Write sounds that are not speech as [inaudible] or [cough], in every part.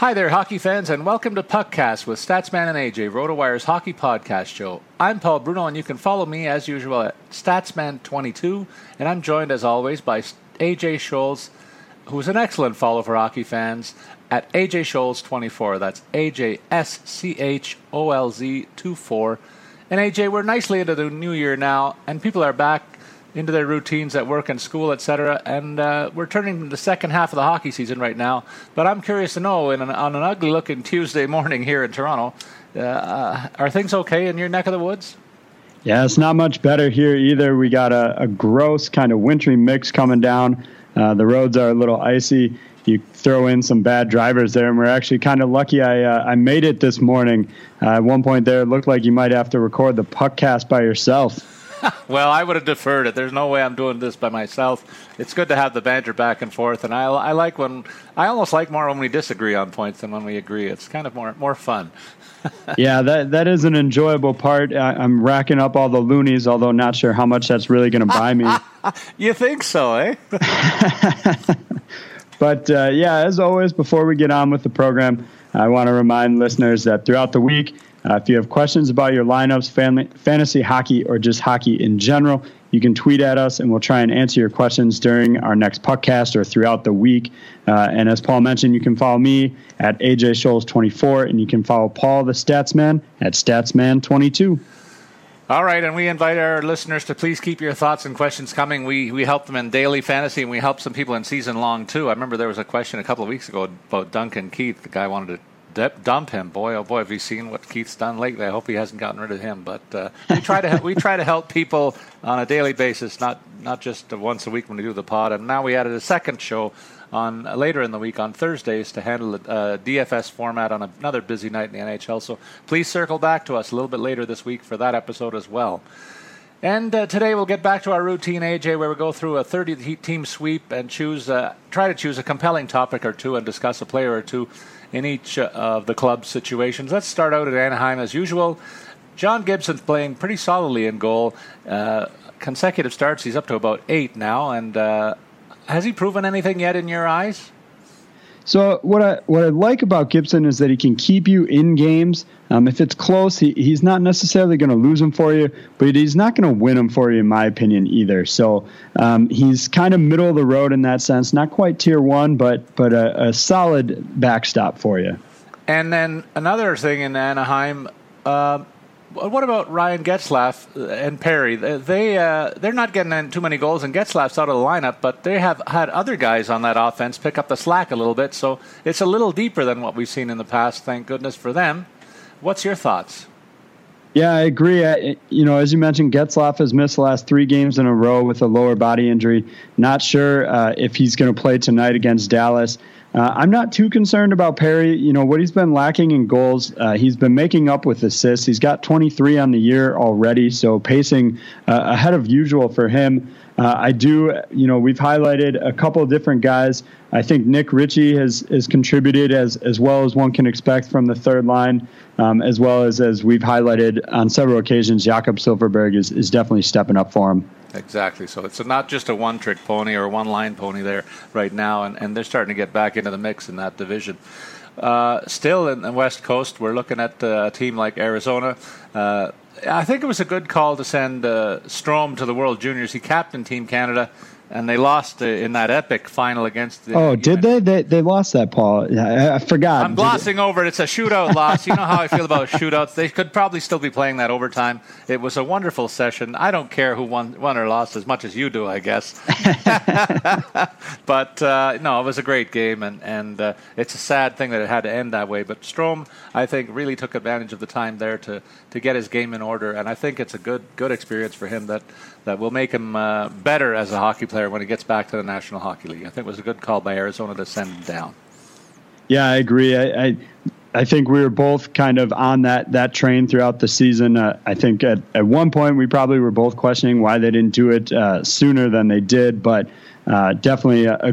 Hi there, hockey fans, and welcome to Puckcast with Statsman and AJ, RotoWire's hockey podcast show. I'm Paul Bruno, and you can follow me as usual at Statsman22, and I'm joined as always by AJ Scholz, who's an excellent follow for hockey fans at AJ Scholz24. That's AJ S C H O L Z 24. And AJ, we're nicely into the new year now, and people are back into their routines at work and school, etc. And uh, we're turning the second half of the hockey season right now. But I'm curious to know, an, on an ugly-looking Tuesday morning here in Toronto, uh, uh, are things okay in your neck of the woods? Yeah, it's not much better here either. We got a, a gross kind of wintry mix coming down. Uh, the roads are a little icy. You throw in some bad drivers there, and we're actually kind of lucky. I uh, I made it this morning. Uh, at one point there, it looked like you might have to record the puck cast by yourself. [laughs] well, I would have deferred it. There's no way I'm doing this by myself. It's good to have the banter back and forth, and I, I like when I almost like more when we disagree on points than when we agree. It's kind of more more fun. [laughs] yeah, that that is an enjoyable part. I, am racking up all the loonies, although not sure how much that's really going to buy me. [laughs] you think so, eh? but uh, yeah, as always, before we get on with the program, I want to remind listeners that throughout the week uh, if you have questions about your lineups, family, fantasy hockey, or just hockey in general, you can tweet at us and we'll try and answer your questions during our next podcast or throughout the week. Uh, and as Paul mentioned, you can follow me at AJ Scholz24 and you can follow Paul the Statsman at Statsman22. All right, and we invite our listeners to please keep your thoughts and questions coming. We we help them in daily fantasy, and we help some people in season long too. I remember there was a question a couple of weeks ago about Duncan Keith. The guy wanted to dump him. Boy, oh boy, have you seen what Keith's done lately? I hope he hasn't gotten rid of him. But uh, we try to help, we try to help people on a daily basis, not not just once a week when we do the pod. And now we added a second show on uh, later in the week on Thursdays to handle the uh, DFS format on another busy night in the NHL. So please circle back to us a little bit later this week for that episode as well. And uh, today we'll get back to our routine, AJ, where we go through a 30 team sweep and choose, uh, try to choose a compelling topic or two and discuss a player or two in each uh, of the club situations. Let's start out at Anaheim as usual. John Gibson's playing pretty solidly in goal. Uh, consecutive starts, he's up to about eight now. And uh, has he proven anything yet in your eyes? So what I what I like about Gibson is that he can keep you in games. Um, if it's close, he, he's not necessarily going to lose them for you, but he's not going to win them for you, in my opinion, either. So um, he's kind of middle of the road in that sense. Not quite tier one, but but a, a solid backstop for you. And then another thing in Anaheim. Uh, what about Ryan Getzlaf and Perry? They uh, they're not getting too many goals, and Getzlaf's out of the lineup, but they have had other guys on that offense pick up the slack a little bit. So it's a little deeper than what we've seen in the past. Thank goodness for them. What's your thoughts? Yeah, I agree. I, you know, as you mentioned, Getzlaf has missed the last three games in a row with a lower body injury. Not sure uh, if he's going to play tonight against Dallas. Uh, I'm not too concerned about Perry. You know, what he's been lacking in goals, uh, he's been making up with assists. He's got 23 on the year already, so pacing uh, ahead of usual for him. Uh, I do, you know, we've highlighted a couple of different guys. I think Nick Ritchie has, has contributed as, as well as one can expect from the third line, um, as well as, as we've highlighted on several occasions, Jakob Silfverberg is, is definitely stepping up for him. Exactly. So it's not just a one trick pony or one line pony there right now, and, and they're starting to get back into the mix in that division. Uh, still in the West Coast, we're looking at uh, a team like Arizona. Uh, I think it was a good call to send uh, Strome to the World Juniors. He captained Team Canada and they lost in that epic final against. The, oh, did they? they? They lost that, Paul. I, I forgot. I'm glossing over it. It's a shootout loss. You know how I feel about shootouts. They could probably still be playing that overtime. It was a wonderful session. I don't care who won, won or lost as much as you do, I guess. [laughs] but uh, no, it was a great game, and and uh, it's a sad thing that it had to end that way. But Strome, I think, really took advantage of the time there to to get his game in order, and I think it's a good good experience for him that that will make him uh, better as a hockey player when he gets back to the National Hockey League. I think it was a good call by Arizona to send him down. Yeah, I agree. I, I, I think we were both kind of on that that train throughout the season. Uh, I think at, at one point we probably were both questioning why they didn't do it uh, sooner than they did, but uh, definitely a, a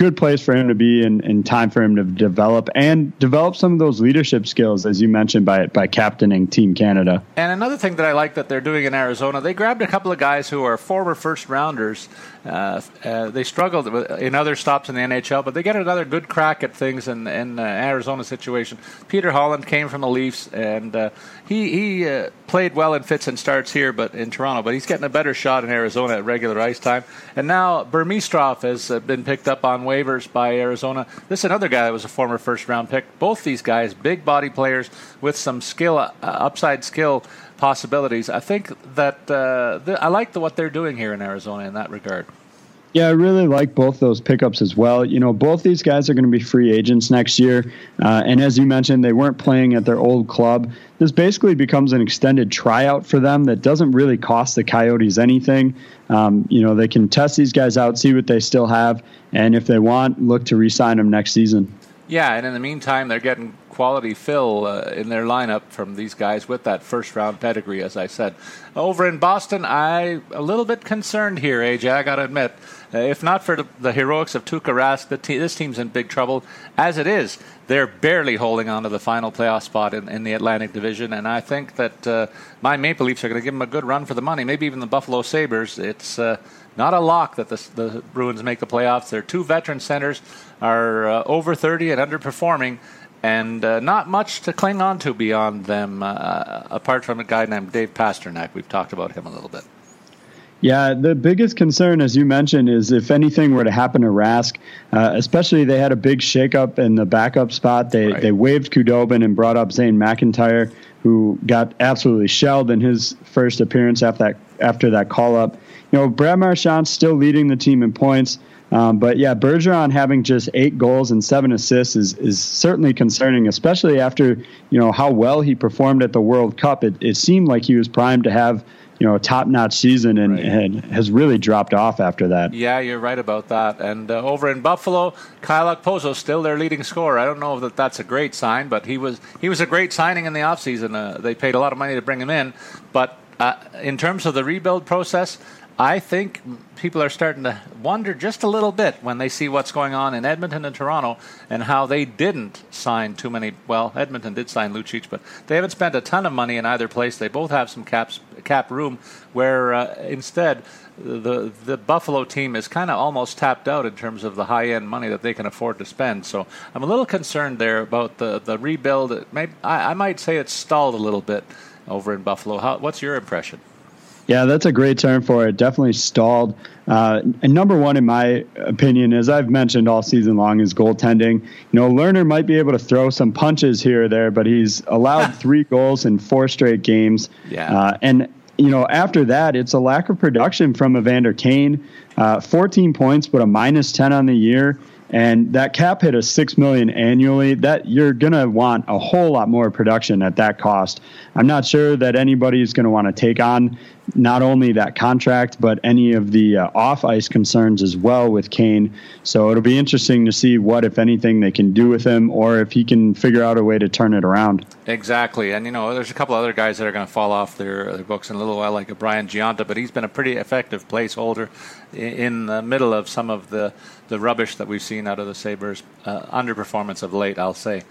good place for him to be and, and time for him to develop and develop some of those leadership skills, as you mentioned, by by captaining Team Canada. And another thing that I like that they're doing in Arizona, they grabbed a couple of guys who are former first rounders. Uh, uh, they struggled in other stops in the NHL, but they get another good crack at things in in uh, Arizona situation. Peter Holland came from the Leafs, and uh, he he uh, played well in fits and starts here, but in Toronto. But he's getting a better shot in Arizona at regular ice time. And now Burmistrov has uh, been picked up on waivers by Arizona. This is another guy that was a former first round pick. Both these guys, big body players with some skill, uh, upside skill possibilities. I think that uh, th- I like the, what they're doing here in Arizona in that regard. Yeah, I really like both those pickups as well. You know, both these guys are going to be free agents next year. Uh, and as you mentioned, they weren't playing at their old club. This basically becomes an extended tryout for them that doesn't really cost the Coyotes anything. Um, you know, they can test these guys out, see what they still have, and if they want, look to re sign them next season. Yeah, and in the meantime, they're getting quality fill uh, in their lineup from these guys with that first round pedigree, as I said. Over in Boston, I a little bit concerned here, AJ. I got to admit, if not for the, the, heroics of Tuukka Rask, te- this team's in big trouble. As it is, they're barely holding on to the final playoff spot in, in the Atlantic Division, and I think that uh, my Maple Leafs are going to give them a good run for the money. Maybe even the Buffalo Sabres. It's uh, not a lock that the, the Bruins make the playoffs. Their two veteran centers are uh, over 30 and underperforming, and uh, not much to cling on to beyond them, uh, apart from a guy named Dave Pastrnak. We've talked about him a little bit. Yeah, the biggest concern, as you mentioned, is if anything were to happen to Rask, uh, especially they had a big shakeup in the backup spot. They right. they waived Khudobin and brought up Zane McIntyre, who got absolutely shelled in his first appearance after that after that call up you know, Brad Marchand's still leading the team in points. Um, but yeah, Bergeron having just eight goals and seven assists is, is certainly concerning, especially after you know how well he performed at the World Cup. It, it seemed like he was primed to have you know a top-notch season and, right. and, has really dropped off after that. Yeah, you're right about that. And uh, over in Buffalo, Kyle Okposo still their leading scorer. I don't know that that's a great sign, but he was he was a great signing in the offseason. Uh, they paid a lot of money to bring him in, but uh, in terms of the rebuild process, I think people are starting to wonder just a little bit when they see what's going on in Edmonton and Toronto and how they didn't sign too many. Well, Edmonton did sign Lucic, but they haven't spent a ton of money in either place. They both have some caps, cap room where uh, instead the the Buffalo team is kind of almost tapped out in terms of the high end money that they can afford to spend. So I'm a little concerned there about the the rebuild. Maybe I, I might say it's stalled a little bit over in Buffalo. How, what's your impression? Yeah, that's a great term for it. Definitely stalled. Uh, and number one, in my opinion, as I've mentioned all season long, is goaltending. You know, Lehner might be able to throw some punches here or there, but he's allowed [laughs] three goals in four straight games. Yeah. Uh, and you know, after that, it's a lack of production from Evander Kane. Uh, 14 points, but a minus 10 on the year. and that cap hit of six million annually. That you're gonna want a whole lot more production at that cost. I'm not sure that anybody's gonna want to take on not only that contract, but any of the uh, off ice concerns as well with Kane. So it'll be interesting to see what, if anything, they can do with him or if he can figure out a way to turn it around. Exactly. And, you know, there's a couple other guys that are going to fall off their, their books in a little while, like Brian Gionta, but he's been a pretty effective placeholder in the middle of some of the, the rubbish that we've seen out of the Sabres' uh, underperformance of late, I'll say.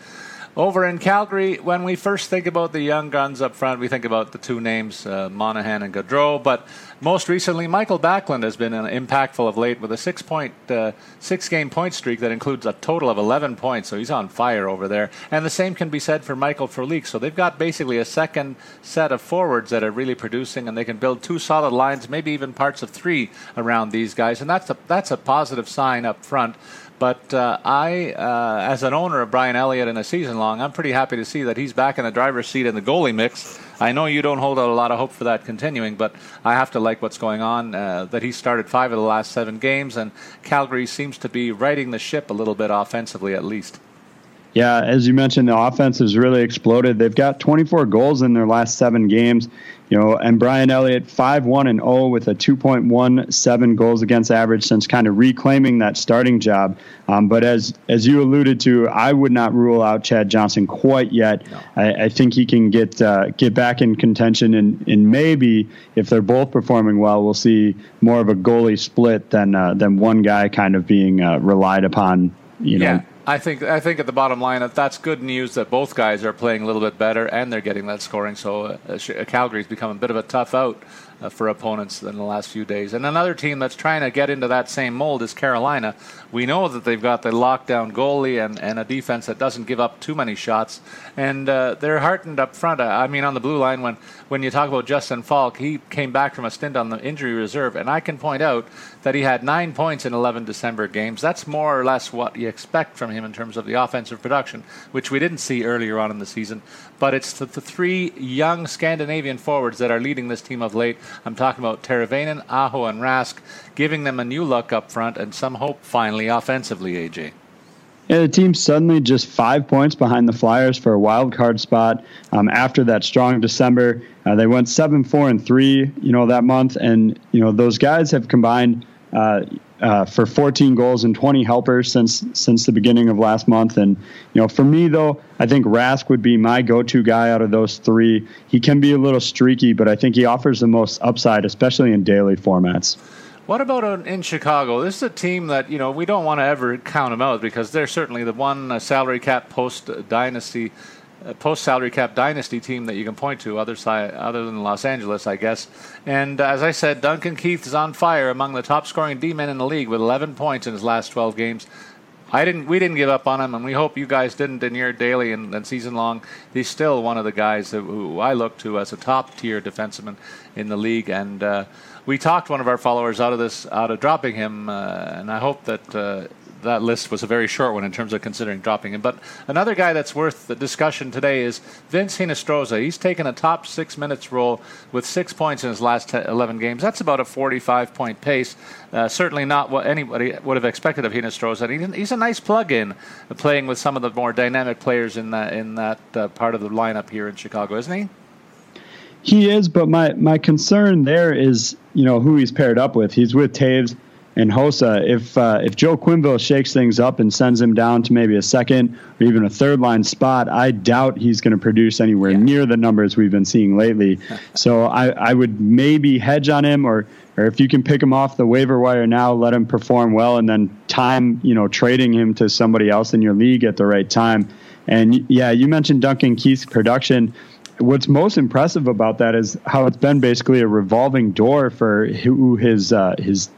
Over in Calgary, when we first think about the young guns up front, we think about the two names, uh, Monahan and Gaudreau. But most recently, Michael Backlund has been impactful of late with a six point, uh, six game point streak that includes a total of 11 points. So he's on fire over there. And the same can be said for Michael Frolik. So they've got basically a second set of forwards that are really producing, and they can build two solid lines, maybe even parts of three around these guys. And that's a, that's a positive sign up front. But uh, I, uh, as an owner of Brian Elliott in a season long, I'm pretty happy to see that he's back in the driver's seat in the goalie mix. I know you don't hold out a lot of hope for that continuing, but I have to like what's going on. Uh, that he started five of the last seven games, and Calgary seems to be righting the ship a little bit offensively, at least. Yeah, as you mentioned, the offense has really exploded. They've got 24 goals in their last seven games. You know, and Brian Elliott, 5 1 and 0 with a 2.17 goals against average since kind of reclaiming that starting job. Um, but as as you alluded to, I would not rule out Chad Johnson quite yet. No. I, I, think he can get uh, get back in contention, and, and maybe if they're both performing well, we'll see more of a goalie split than uh, than one guy kind of being uh, relied upon. You know, yeah. I think I think at the bottom line that that's good news that both guys are playing a little bit better and they're getting that scoring. So uh, uh Calgary's become a bit of a tough out uh, for opponents in the last few days. And another team that's trying to get into that same mold is Carolina. We know that they've got the lockdown goalie and, and a defense that doesn't give up too many shots. And uh, they're heartened up front. I mean, on the blue line, when, when you talk about Justin Faulk, he came back from a stint on the injury reserve. And I can point out that he had nine points in 11 December games. That's more or less what you expect from him in terms of the offensive production, which we didn't see earlier on in the season. But it's the, the three young Scandinavian forwards that are leading this team of late I'm talking about Teravainen, Aho, and Rask, giving them a new look up front and some hope finally offensively, AJ. Yeah, the team suddenly just five points behind the Flyers for a wild card spot. Um, after that strong December, uh, they went seven, four, and three. You know that month, and you know those guys have combined uh, uh, for 14 goals and 20 helpers since since the beginning of last month. And you know, for me though, I think Rask would be my go-to guy out of those three. He can be a little streaky, but I think he offers the most upside, especially in daily formats. What about in Chicago? This is a team that you know we don't want to ever count them out because they're certainly the one uh, salary cap post dynasty post salary cap dynasty team that you can point to other side other than Los Angeles, I guess. And uh, as I said, Duncan Keith is on fire among the top scoring D men in the league with 11 points in his last 12 games. I didn't. We didn't give up on him, and we hope you guys didn't in your daily and, and season long. He's still one of the guys who, who I look to as a top tier defenseman in the league, and uh, we talked one of our followers out of this, out of dropping him, uh, and I hope that uh, that list was a very short one in terms of considering dropping him. But another guy that's worth the discussion today is Vince Hinostroza. He's taken a top six minutes role with six points in his last 11 games. That's about a 45 point pace. Uh, certainly not what anybody would have expected of Hinostroza. He's a nice plug-in, playing with some of the more dynamic players in that in that uh, part of the lineup here in Chicago, isn't he? He is, but my my concern there is you know who he's paired up with. He's with Toews and Hossa, if uh, if Joe Quenneville shakes things up and sends him down to maybe a second or even a third line spot, I doubt he's going to produce anywhere yeah. near the numbers we've been seeing lately. [laughs] so I, I would maybe hedge on him, or or if you can pick him off the waiver wire now, let him perform well, and then time you know trading him to somebody else in your league at the right time. And yeah, you mentioned Duncan Keith's production what's most impressive about that is how it's been basically a revolving door for who his uh, his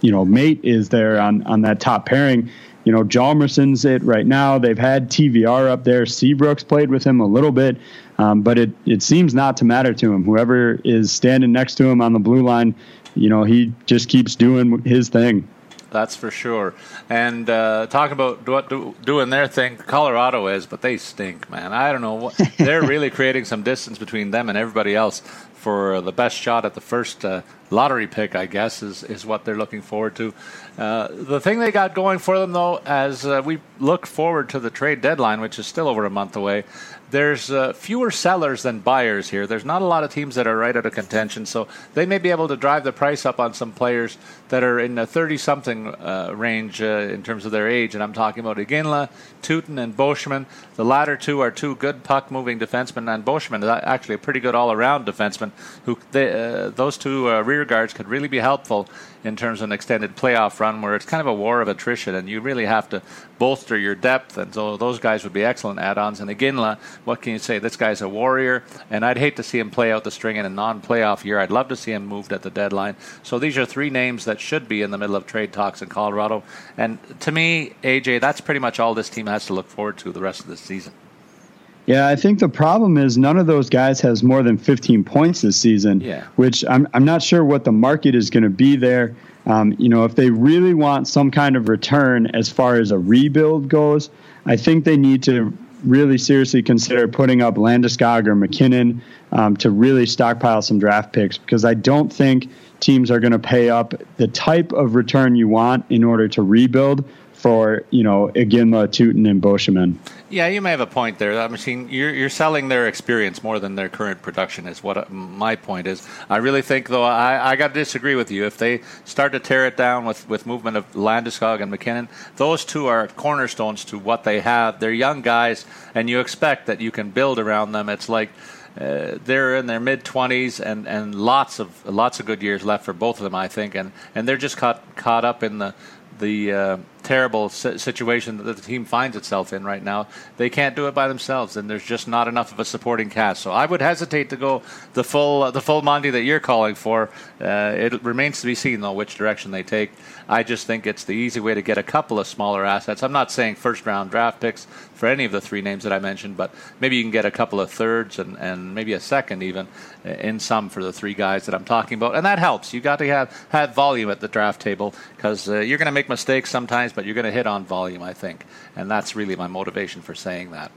you know mate is there on on that top pairing. You know, Hjalmarsson's it right now. They've had TVR up there. Seabrook's played with him a little bit, um, but it it seems not to matter to him. Whoever is standing next to him on the blue line, you know, he just keeps doing his thing. That's for sure. And uh, talking about what do, doing their thing, Colorado is, but they stink, man. I don't know what [laughs] they're really creating some distance between them and everybody else for the best shot at the first uh, lottery pick, I guess, is, is what they're looking forward to. Uh, the thing they got going for them, though, as uh, we look forward to the trade deadline, which is still over a month away, there's uh, fewer sellers than buyers here. There's not a lot of teams that are right out of contention, so they may be able to drive the price up on some players that are in the 30-something uh, range uh, in terms of their age. And I'm talking about Iginla, Tyutin, and Beauchemin. The latter two are two good puck-moving defensemen, and Beauchemin is actually a pretty good all-around defenseman. Who they, uh, those two uh, rear guards could really be helpful in terms of an extended playoff run where it's kind of a war of attrition and you really have to bolster your depth. And so those guys would be excellent add ons. And Iginla, what can you say? This guy's a warrior, and I'd hate to see him play out the string in a non playoff year. I'd love to see him moved at the deadline. So these are three names that should be in the middle of trade talks in Colorado. And to me, AJ, that's pretty much all this team has to look forward to the rest of the season. Yeah, I think the problem is none of those guys has more than 15 points this season, yeah. which I'm, I'm not sure what the market is going to be there. Um, you know, if they really want some kind of return as far as a rebuild goes, I think they need to really seriously consider putting up Landeskog or MacKinnon um, to really stockpile some draft picks because I don't think teams are going to pay up the type of return you want in order to rebuild for you know Iginla, Tyutin, and Beauchemin. Yeah, you may have a point there. I mean, you're, you're selling their experience more than their current production. Is what uh, my point is. I really think, though, I, I got to disagree with you. If they start to tear it down with, with movement of Landeskog and MacKinnon, those two are cornerstones to what they have. They're young guys, and you expect that you can build around them. It's like. Uh, they're in their mid 20s and, and lots of lots of good years left for both of them, I think, and, and they're just caught caught up in the the uh, terrible situation that the team finds itself in right now. They can't do it by themselves, and there's just not enough of a supporting cast. So I would hesitate to go the full uh, the full Monty that you're calling for. Uh, it remains to be seen though which direction they take. I just think it's the easy way to get a couple of smaller assets. I'm not saying first round draft picks for any of the three names that I mentioned, but maybe you can get a couple of thirds and, and maybe a second even in some for the three guys that I'm talking about, and that helps. You got to have have volume at the draft table because uh, you're going to make mistakes sometimes, but you're going to hit on volume, I think, and that's really my motivation for saying that.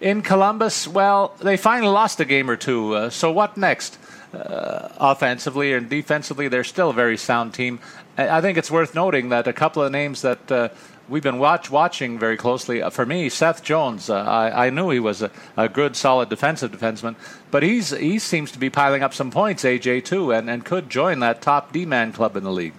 In Columbus, well, they finally lost a game or two. Uh, so what next? Uh, offensively and defensively, they're still a very sound team. I think it's worth noting that a couple of names that uh, we've been watch, watching very closely. Uh, for me, Seth Jones, uh, I, I, knew he was a, a, good, solid defensive defenseman, but he's he seems to be piling up some points, AJ too, and, and could join that top D man club in the league.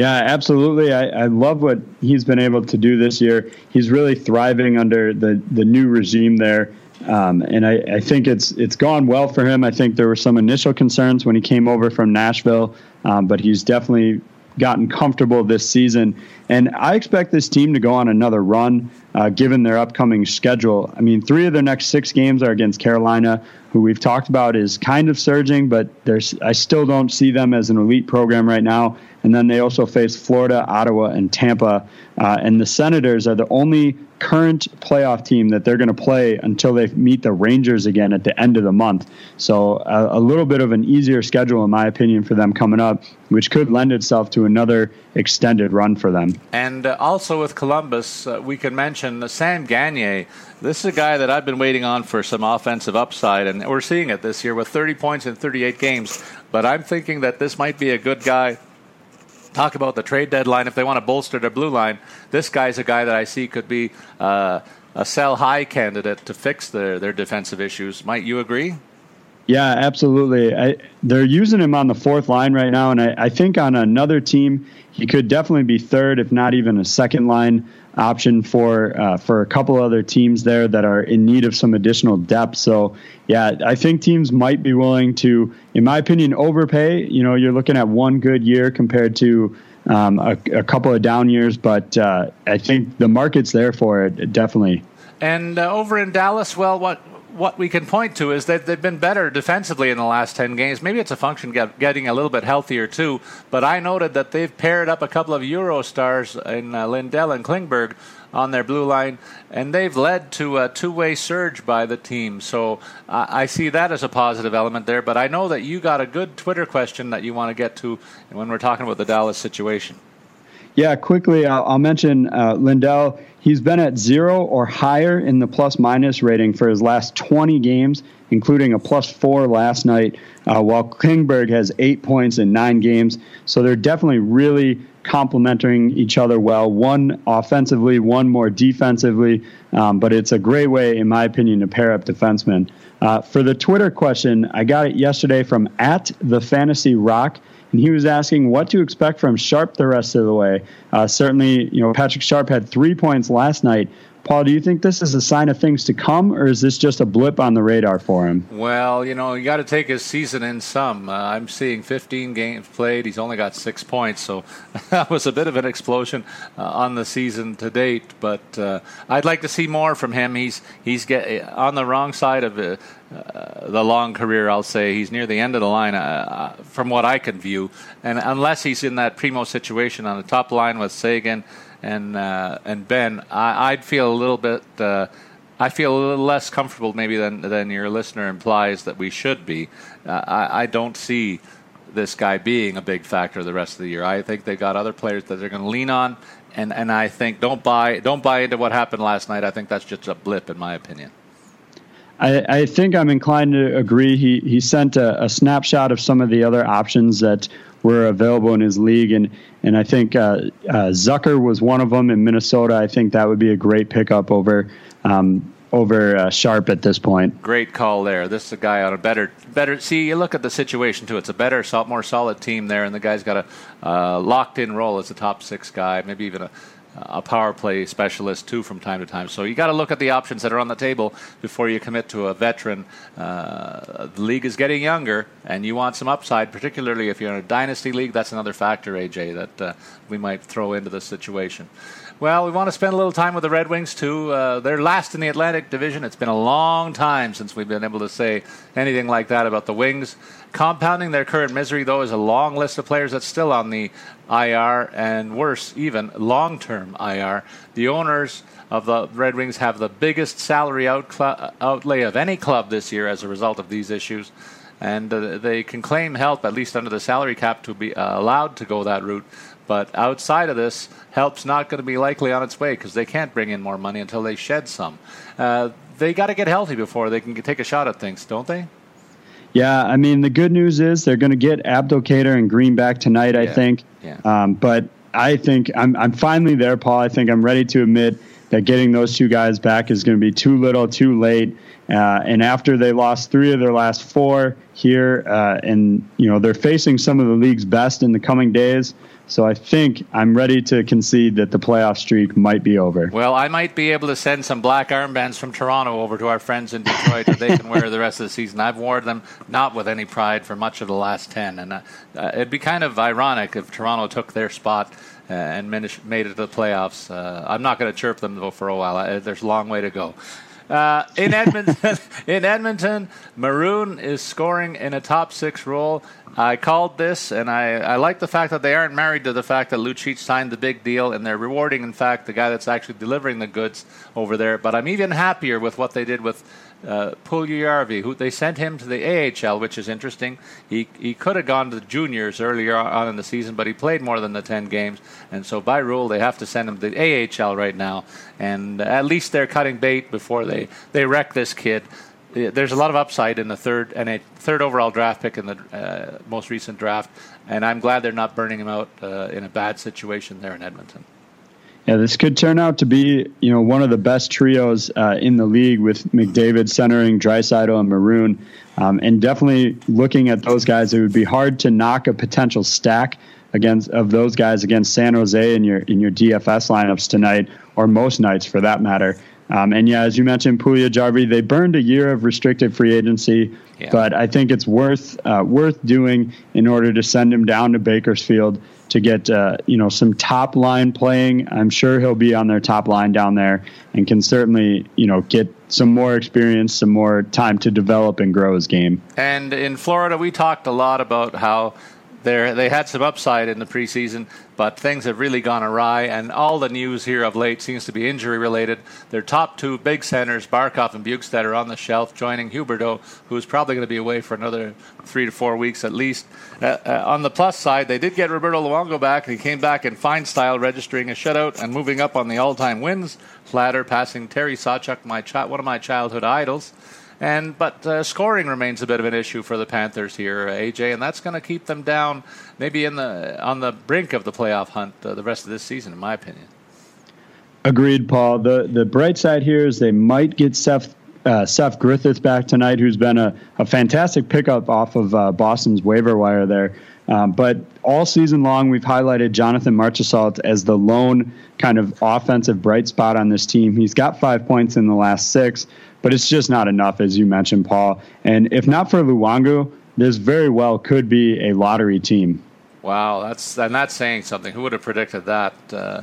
Yeah, absolutely. I, I love what he's been able to do this year. He's really thriving under the, the new regime there. Um, and I, I, think it's it's gone well for him. I think there were some initial concerns when he came over from Nashville, um, but he's definitely gotten comfortable this season. And I expect this team to go on another run, uh, given their upcoming schedule. I mean, three of their next six games are against Carolina, who we've talked about is kind of surging, but there's I still don't see them as an elite program right now. And then they also face Florida, Ottawa, and Tampa. Uh, and the Senators are the only current playoff team that they're going to play until they meet the Rangers again at the end of the month. So a, a, little bit of an easier schedule, in my opinion, for them coming up, which could lend itself to another extended run for them. And uh, also with Columbus, uh, we can mention Sam Gagner. This is a guy that I've been waiting on for some offensive upside, and we're seeing it this year with 30 points in 38 games. But I'm thinking that this might be a good guy talk about the trade deadline if they want to bolster their blue line. This guy's a guy that I see could be uh, a sell high candidate to fix their, their defensive issues. Might you agree? Yeah, absolutely. I, they're using him on the fourth line right now, and I, I, think on another team he could definitely be third, if not even a second line option for uh, for a couple other teams there that are in need of some additional depth. So yeah, I think teams might be willing to, in my opinion, overpay. You know, you're looking at one good year compared to um, a, a, couple of down years, but uh, I think the market's there for it definitely. And uh, over in Dallas, well, what what we can point to is that they've been better defensively in the last 10 games. Maybe it's a function of getting a little bit healthier too, but I noted that they've paired up a couple of Euro stars in uh, Lindell and Klingberg on their blue line, and they've led to a two way surge by the team. So uh, I see that as a positive element there, but I know that you got a good Twitter question that you want to get to when we're talking about the Dallas situation. Yeah, quickly, I'll, I'll mention uh, Lindell. He's been at zero or higher in the plus minus rating for his last 20 games, including a plus four last night, uh, while Klingberg has eight points in nine games. So they're definitely really complementing each other well. One offensively, one more defensively. Um, but it's a great way, in my opinion, to pair up defensemen. Uh, for the Twitter question, I got it yesterday from at the Fantasy Rock and he was asking what to expect from Sharp the rest of the way. Uh, certainly, you know, Patrick Sharp had three points last night, Paul, do you think this is a sign of things to come, or is this just a blip on the radar for him? Well, you know, you got to take his season in some. Uh, I'm seeing 15 games played. He's only got six points, so [laughs] that was a bit of an explosion uh, on the season to date. But uh, I'd like to see more from him. He's he's get, on the wrong side of uh, the long career. I'll say he's near the end of the line, uh, uh, from what I can view. And unless he's in that primo situation on the top line with Seguin and uh, and Benn, I, would feel a little bit. Uh, I feel a little less comfortable maybe than than your listener implies that we should be. Uh, I, I don't see this guy being a big factor the rest of the year. I think they've got other players that they're going to lean on, and, and I think don't buy don't buy into what happened last night. I think that's just a blip, in my opinion. I, I think I'm inclined to agree. He he sent a, a snapshot of some of the other options that were available in his league, and and I think uh, uh, Zucker was one of them in Minnesota. I think that would be a great pickup over um, over uh, Sharp at this point. Great call there. This is a guy on a better better. See, you look at the situation too. It's a better, more solid team there, and the guy's got a uh, locked in role as a top six guy, maybe even a a power play specialist too from time to time. So you got to look at the options that are on the table before you commit to a veteran. Uh, the league is getting younger, and you want some upside, particularly if you're in a dynasty league. That's another factor, AJ, that uh, we might throw into the situation. Well, we want to spend a little time with the Red Wings, too. Uh, they're last in the Atlantic Division. It's been a long time since we've been able to say anything like that about the Wings. Compounding their current misery, though, is a long list of players that's still on the IR, and worse, even long term IR. The owners of the Red Wings have the biggest salary outlay of any club this year as a result of these issues. And uh, they can claim help, at least under the salary cap, to be uh, allowed to go that route. But outside of this, help's not going to be likely on its way because they can't bring in more money until they shed some. Uh, they got to get healthy before they can take a shot at things, don't they? Yeah, I mean the good news is they're going to get Abdelkader and Green back tonight. Yeah. I think, yeah. Um, but I think I'm I'm finally there, Paul. I think I'm ready to admit that getting those two guys back is going to be too little, too late. Uh, and after they lost three of their last four here, uh, and you know they're facing some of the league's best in the coming days. So I think I'm ready to concede that the playoff streak might be over. Well, I might be able to send some black armbands from Toronto over to our friends in Detroit that they can wear the rest of the season. I've worn them not with any pride for much of the last 10. And uh, uh, it'd be kind of ironic if Toronto took their spot uh, and made it to the playoffs. Uh, I'm not going to chirp them, though, for a while. There's a long way to go. Uh, in Edmonton, [laughs] in Edmonton, Maroon is scoring in a top six role. I called this, and I, I like the fact that they aren't married to the fact that Lucic signed the big deal, and they're rewarding, in fact, the guy that's actually delivering the goods over there. But I'm even happier with what they did with uh, who they sent him to the AHL, which is interesting. He he could have gone to the juniors earlier on in the season, but he played more than the ten games, and so by rule they have to send him to the AHL right now. And at least they're cutting bait before they they wreck this kid. There's a lot of upside in the third and a third overall draft pick in the uh, most recent draft, and I'm glad they're not burning him out uh, in a bad situation there in Edmonton. Yeah, this could turn out to be, you know, one of the best trios uh, in the league with McDavid centering Draisaitl and Maroon, um, and definitely looking at those guys, it would be hard to knock a potential stack against of those guys against San Jose in your in your DFS lineups tonight, or most nights for that matter. Um, and yeah, as you mentioned, Puljujarvi, they burned a year of restricted free agency, yeah. but I think it's worth uh, worth doing in order to send him down to Bakersfield to get uh, you know some top line playing. I'm sure he'll be on their top line down there and can certainly you know get some more experience, some more time to develop and grow his game. And in Florida, we talked a lot about how they they had some upside in the preseason, but things have really gone awry. And all the news here of late seems to be injury related. Their top two big centers, Barkov and Bjugstad, are on the shelf, joining Huberdeau, who's probably going to be away for another three to four weeks at least. Uh, uh, on the plus side, they did get Roberto Luongo back, and he came back in fine style, registering a shutout and moving up on the all-time wins ladder, passing Terry Sawchuk, my chi- one of my childhood idols. And but uh, scoring remains a bit of an issue for the Panthers here, uh, AJ, and that's going to keep them down, maybe in the on the brink of the playoff hunt uh, the rest of this season, in my opinion. Agreed, Paul. The the bright side here is they might get Seth uh, Seth Griffith back tonight, who's been a, a fantastic pickup off of uh, Boston's waiver wire there. Um, but all season long, we've highlighted Jonathan Marchessault as the lone kind of offensive bright spot on this team. He's got five points in the last six, but it's just not enough, as you mentioned, Paul. And if not for Luongo, this very well could be a lottery team. Wow, that's and that's saying something. Who would have predicted that? Uh,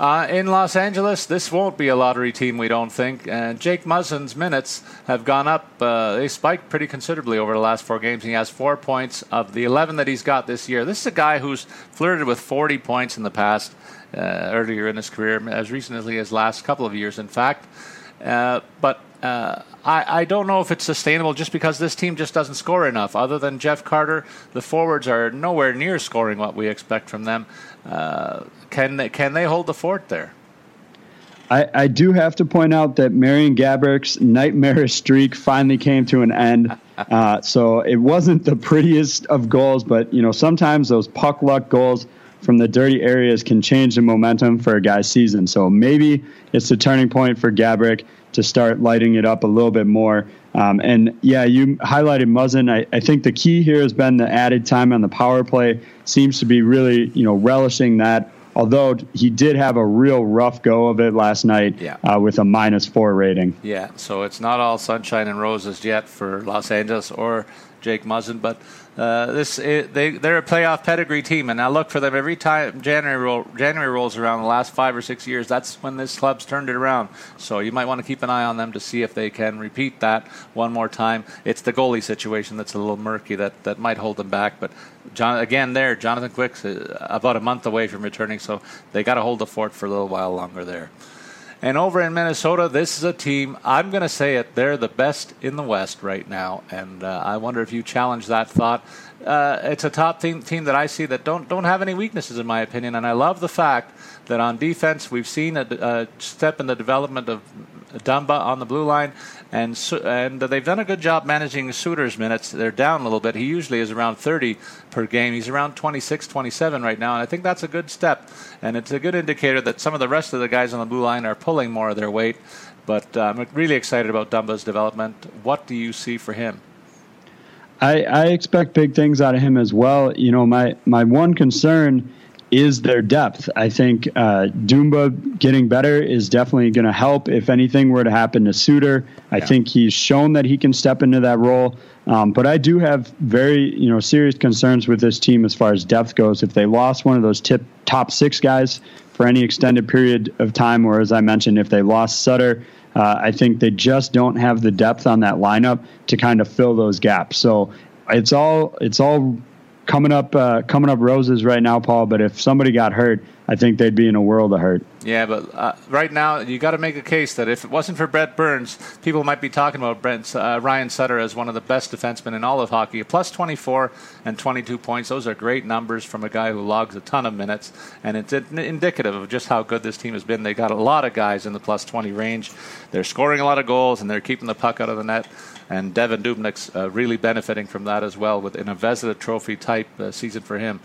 uh, in Los Angeles, this won't be a lottery team, we don't think. And Jake Muzzin's minutes have gone up. Uh, they spiked pretty considerably over the last four games. He has four points of the 11 that he's got this year. This is a guy who's flirted with 40 points in the past, uh, earlier in his career, as recently as last couple of years, in fact. Uh, but uh, I, I, don't know if it's sustainable just because this team just doesn't score enough. Other than Jeff Carter, the forwards are nowhere near scoring what we expect from them. Uh, can they, can they hold the fort there? I, I do have to point out that Marian Gaborik's nightmarish [laughs] streak finally came to an end. [laughs] Uh, so it wasn't the prettiest of goals, but you know sometimes those puck luck goals from the dirty areas can change the momentum for a guy's season. So maybe it's the turning point for Gaborik to start lighting it up a little bit more. Um, and yeah, you highlighted Muzzin. I, I, think the key here has been the added time on the power play. Seems to be really, you know, relishing that. Although he did have a real rough go of it last night yeah. uh, with a minus four rating. Yeah, so it's not all sunshine and roses yet for Los Angeles or Jake Muzzin, but uh, this it, they they're a playoff pedigree team, and I look for them every time January roll, January rolls around. The last five or six years, that's when this club's turned it around. So you might want to keep an eye on them to see if they can repeat that one more time. It's the goalie situation that's a little murky that, that might hold them back. But John, again, there Jonathan Quick's uh, about a month away from returning, so they got to hold the fort for a little while longer there. And over in Minnesota, this is a team, I'm going to say it, they're the best in the West right now. And uh, I wonder if you challenge that thought. Uh, it's a top team, team that I see that don't, don't have any weaknesses, in my opinion. And I love the fact that on defense, we've seen a, a step in the development of Dumba on the blue line, and and they've done a good job managing Suter's minutes. They're down a little bit. He usually is around 30 per game. He's around 26, 27 right now, and I think that's a good step. And it's a good indicator that some of the rest of the guys on the blue line are pulling more of their weight. But uh, I'm really excited about Dumba's development. What do you see for him? I, I expect big things out of him as well. You know, my my one concern is their depth. I think uh, Dumba getting better is definitely going to help. If anything were to happen to Suter, I yeah. think he's shown that he can step into that role. Um, but I do have very you know serious concerns with this team as far as depth goes. If they lost one of those tip top six guys for any extended period of time, or as I mentioned, if they lost Suter. Uh, I think they just don't have the depth on that lineup to kind of fill those gaps. So it's all it's all coming up uh, coming up roses right now, Paul. But if somebody got hurt, I think they'd be in a world of hurt. Yeah, but uh, right now you got to make a case that if it wasn't for Brent Burns, people might be talking about Brent, uh, Ryan Suter as one of the best defensemen in all of hockey. Plus 24 and 22 points; those are great numbers from a guy who logs a ton of minutes, and it's indicative of just how good this team has been. They got a lot of guys in the plus 20 range. They're scoring a lot of goals, and they're keeping the puck out of the net and Devan Dubnyk's uh, really benefiting from that as well, with in a Vezina Trophy type uh, season for him.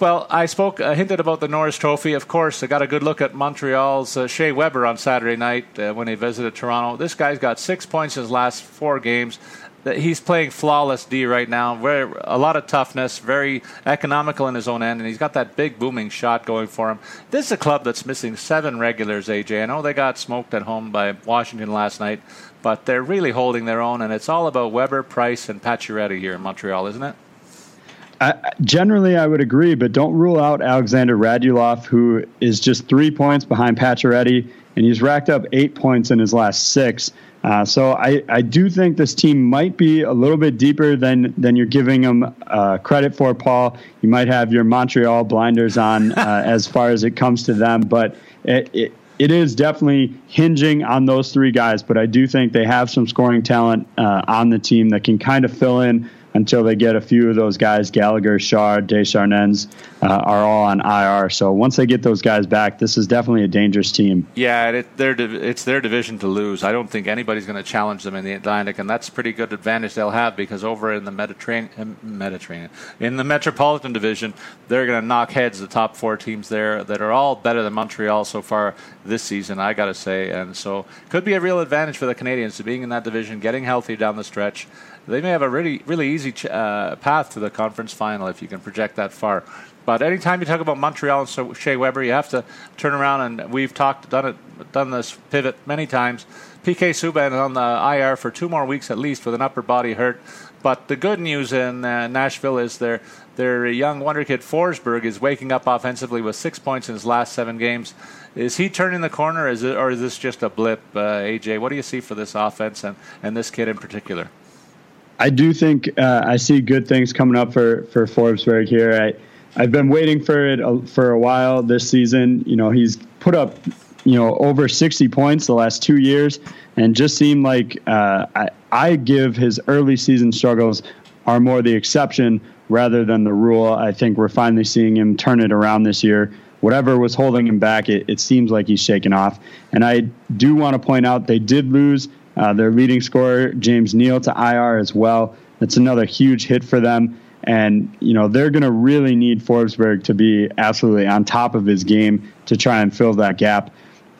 Well, I spoke, uh, hinted about the Norris Trophy. Of course, I got a good look at Montreal's uh, Shea Weber on Saturday night uh, when he visited Toronto. This guy's got six points in his last four games. He's playing flawless D right now. Very, a lot of toughness, very economical in his own end, and he's got that big booming shot going for him. This is a club that's missing seven regulars. AJ, I know they got smoked at home by Washington last night, but they're really holding their own, and it's all about Weber, Price, and Pacioretty here in Montreal, isn't it? generally, I would agree, but don't rule out Alexander Radulov, who is just three points behind Pacioretty and he's racked up eight points in his last six. Uh, so I, I do think this team might be a little bit deeper than than you're giving them uh, credit for, Paul. You might have your Montreal blinders on uh, [laughs] as far as it comes to them, but it, it, it is definitely hinging on those three guys. But I do think they have some scoring talent uh, on the team that can kind of fill in until they get a few of those guys, Gallagher, Shaw, Desharnais, uh, are all on IR. So once they get those guys back, this is definitely a dangerous team. Yeah, it, it's their division to lose. I don't think anybody's going to challenge them in the Atlantic, and that's a pretty good advantage they'll have because over in the Mediterranean, Mediterranean in the Metropolitan Division, they're going to knock heads the top four teams there that are all better than Montreal so far this season, I got to say. And so could be a real advantage for the Canadiens to being in that division, getting healthy down the stretch they may have a really really easy ch- uh, path to the conference final if you can project that far. But anytime you talk about Montreal and Shea Weber, you have to turn around and we've talked done it done this pivot many times. PK Subban is on the IR for two more weeks at least with an upper body hurt. But the good news in uh, Nashville is their their young wonder kid Forsberg is waking up offensively with six points in his last seven games. Is he turning the corner, is it, or is this just a blip? Uh, AJ, what do you see for this offense and, and this kid in particular? I do think uh, I see good things coming up for for Forsberg here. I I've been waiting for it a, for a while this season. You know, he's put up you know over 60 points the last two years, and just seemed like uh, I I give his early season struggles are more the exception rather than the rule. I think we're finally seeing him turn it around this year. Whatever was holding him back, it, it seems like he's shaken off. And I do want to point out they did lose uh, their leading scorer, James Neal, to IR as well. That's another huge hit for them. And, you know, they're going to really need Forsberg to be absolutely on top of his game to try and fill that gap.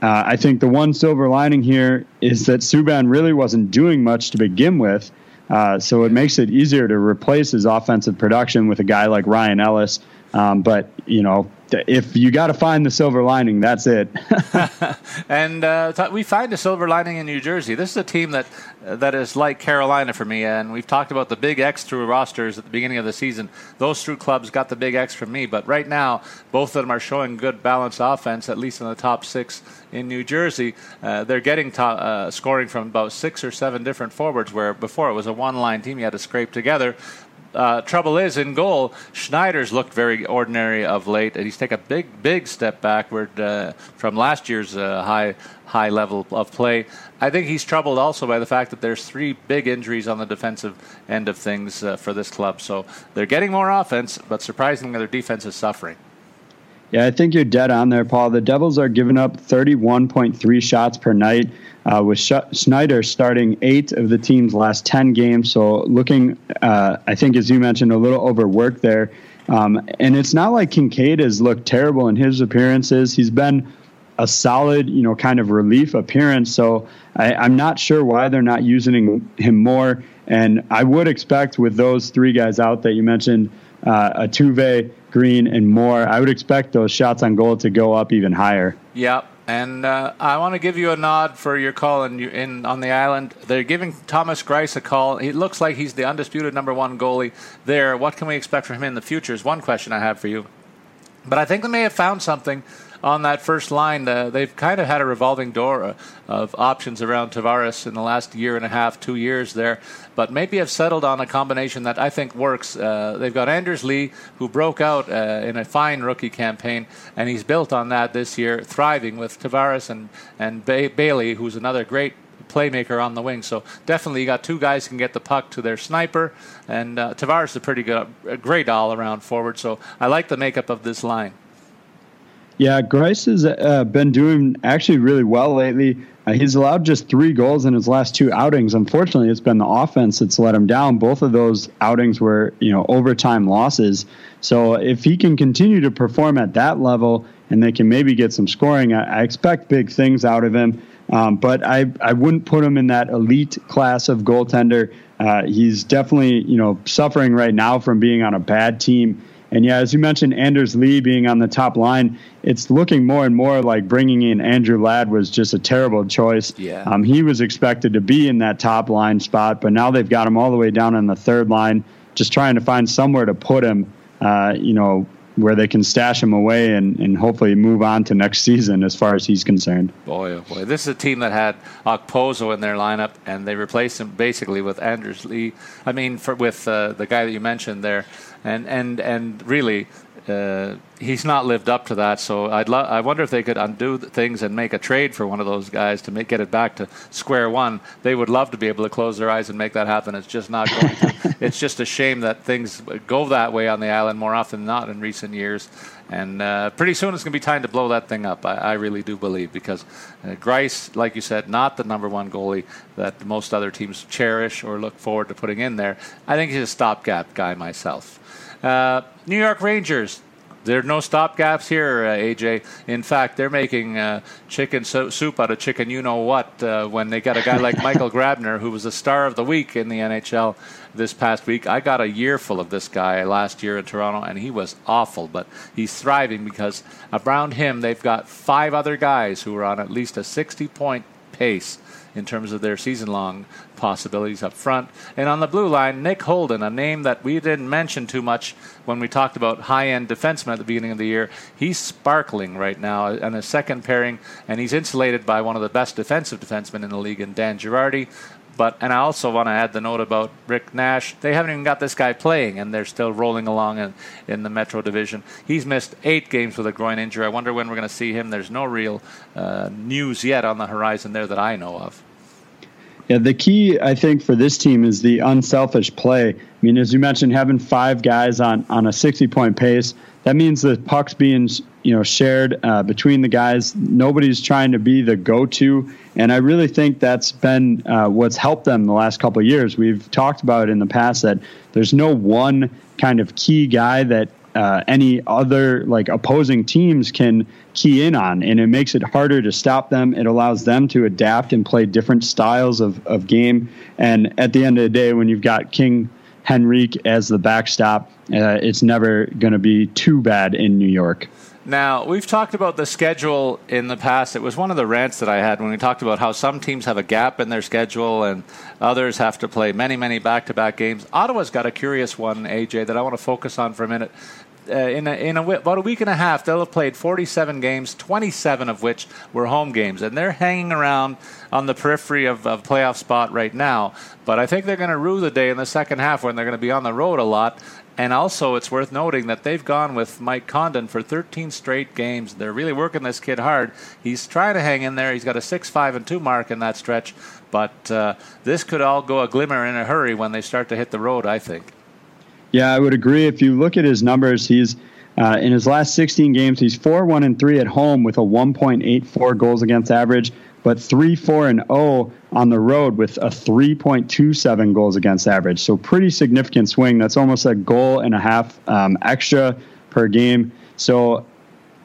Uh, I think the one silver lining here is that Subban really wasn't doing much to begin with. Uh, so it makes it easier to replace his offensive production with a guy like Ryan Ellis. Um, but, you know, if you got to find the silver lining, that's it. [laughs] and uh, we find a silver lining in New Jersey. This is a team that that is like Carolina for me, and we've talked about the big X through rosters at the beginning of the season. Those two clubs got the big X from me, but right now both of them are showing good balanced offense, at least in the top six in New Jersey. Uh, they're getting top, uh, scoring from about six or seven different forwards, where before it was a one-line team you had to scrape together. Uh, trouble is, in goal, Schneider's looked very ordinary of late, and he's taken a big, big step backward uh, from last year's uh, high, high level of play. I think he's troubled also by the fact that there's three big injuries on the defensive end of things uh, for this club. So they're getting more offense, but surprisingly, their defense is suffering. Yeah, I think you're dead on there, Paul. The Devils are giving up 31.3 shots per night uh, with Sh- Schneider starting eight of the team's last 10 games. So looking, uh, I think, as you mentioned, a little overworked there. Um, and it's not like Kinkaid has looked terrible in his appearances. He's been a solid, you know, kind of relief appearance. So I, I'm not sure why they're not using him more. And I would expect with those three guys out that you mentioned, uh, Altuve, Green, and Moore, I would expect those shots on goal to go up even higher. Yep. And uh, I want to give you a nod for your call in, in on the island. They're giving Thomas Greiss a call. It looks like he's the undisputed number one goalie there. What can we expect from him in the future? Is one question I have for you. But I think they may have found something on that first line. Uh, they've kind of had a revolving door uh, of options around Tavares in the last year and a half, two years there, but maybe have settled on a combination that I think works. Uh, they've got Anders Lee, who broke out uh, in a fine rookie campaign, and he's built on that this year, thriving with Tavares and, and ba- Bailey, who's another great playmaker on the wing. So definitely, you got two guys can get the puck to their sniper, and uh, Tavares is a pretty good, a great all-around forward. So I like the makeup of this line. Yeah, Greiss has uh, been doing actually really well lately. Uh, he's allowed just three goals in his last two outings. Unfortunately, it's been the offense that's let him down. Both of those outings were, you know, overtime losses. So if he can continue to perform at that level and they can maybe get some scoring, I, I expect big things out of him. Um, but I, I wouldn't put him in that elite class of goaltender. Uh, he's definitely, you know, suffering right now from being on a bad team and yeah, as you mentioned, Anders Lee being on the top line, it's looking more and more like bringing in Andrew Ladd was just a terrible choice. Yeah. Um, he was expected to be in that top line spot, but now they've got him all the way down on the third line, just trying to find somewhere to put him. Uh, you know, where they can stash him away and, and hopefully move on to next season as far as he's concerned. Boy, oh boy. This is a team that had Okposo in their lineup, and they replaced him basically with Anders Lee. I mean, for, with uh, the guy that you mentioned there. And, and, and really, uh, he's not lived up to that. So I'd lo- I wonder if they could undo things and make a trade for one of those guys to make, get it back to square one. They would love to be able to close their eyes and make that happen. It's just not going to. [laughs] it's just a shame that things go that way on the island more often than not in recent years. And uh, pretty soon it's going to be time to blow that thing up. I, I really do believe because uh, Greiss, like you said, not the number one goalie that most other teams cherish or look forward to putting in there. I think he's a stopgap guy myself. Uh, New York Rangers. There are no stopgaps here, uh, AJ. In fact, they're making uh, chicken so- soup out of chicken you know what uh, when they got a guy like Michael [laughs] Grabner, who was the star of the week in the NHL this past week. I got a year full of this guy last year in Toronto, and he was awful, but he's thriving because around him they've got five other guys who are on at least a 60 point pace in terms of their season long possibilities up front. And on the blue line, Nick Holden, a name that we didn't mention too much when we talked about high end defensemen at the beginning of the year. He's sparkling right now on a second pairing, and he's insulated by one of the best defensive defensemen in the league in Dan Girardi. But and I also want to add the note about Rick Nash. They haven't even got this guy playing, and they're still rolling along in, in the Metro Division. He's missed eight games with a groin injury. I wonder when we're going to see him. There's no real uh, news yet on the horizon there that I know of. Yeah, the key I think for this team is the unselfish play. I mean, as you mentioned, having five guys on on a sixty point pace, that means the pucks being you know shared uh, between the guys. Nobody's trying to be the go to, and I really think that's been uh, what's helped them the last couple of years. We've talked about in the past that there's no one kind of key guy that uh, any other like opposing teams can key in on, and it makes it harder to stop them. It allows them to adapt and play different styles of, of game. And at the end of the day, when you've got King Henrik as the backstop, uh, it's never going to be too bad in New York. Now, we've talked about the schedule in the past. It was one of the rants that I had when we talked about how some teams have a gap in their schedule and others have to play many, many back to back games. Ottawa's got a curious one, AJ, that I want to focus on for a minute uh, in, a, in a, about a week and a half, they'll have played 47 games, 27 of which were home games. And they're hanging around on the periphery of, of playoff spot right now. But I think they're going to rue the day in the second half when they're going to be on the road a lot. And also, it's worth noting that they've gone with Mike Condon for 13 straight games. They're really working this kid hard. He's trying to hang in there. He's got a 6 5 and 2 mark in that stretch. But uh, this could all go a glimmer in a hurry when they start to hit the road, I think. Yeah, I would agree. If you look at his numbers, he's uh, in his last 16 games, he's 4 1 and 3 at home with a 1.84 goals against average, but 3 4 and 0 on the road with a 3.27 goals against average. So, pretty significant swing. That's almost a goal and a half um, extra per game. So,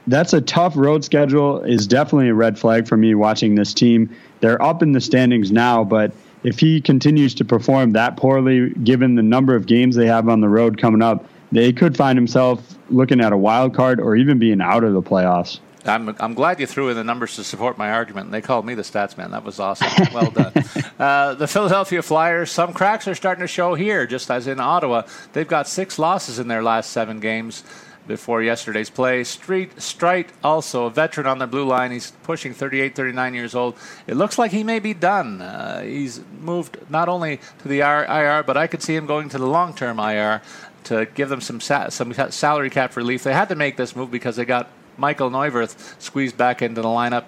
that's a tough road schedule, is definitely a red flag for me watching this team. They're up in the standings now, but if he continues to perform that poorly, given the number of games they have on the road coming up, they could find himself looking at a wild card or even being out of the playoffs. I'm, I'm glad you threw in the numbers to support my argument. They called me the stats man. That was awesome. [laughs] Well done. uh, the Philadelphia Flyers, some cracks are starting to show here, just as in Ottawa. They've got six losses in their last seven games before yesterday's play. Street Streit, also a veteran on the blue line. He's pushing 38, 39 years old. It looks like he may be done. Uh, he's moved not only to the IR, but I could see him going to the long term IR to give them some sa- some salary cap relief. They had to make this move because they got Michael Neuvirth squeezed back into the lineup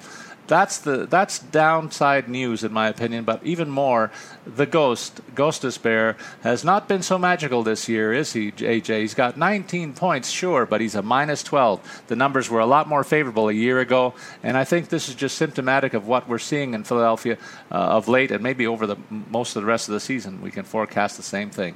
that's the that's downside news in my opinion. But even more, the Ghost Gostisbehere has not been so magical this year, is he? AJ, he's got 19 points, sure, but he's a minus 12. The numbers were a lot more favorable a year ago, and I think this is just symptomatic of what we're seeing in Philadelphia uh, of late, and maybe over the most of the rest of the season, we can forecast the same thing.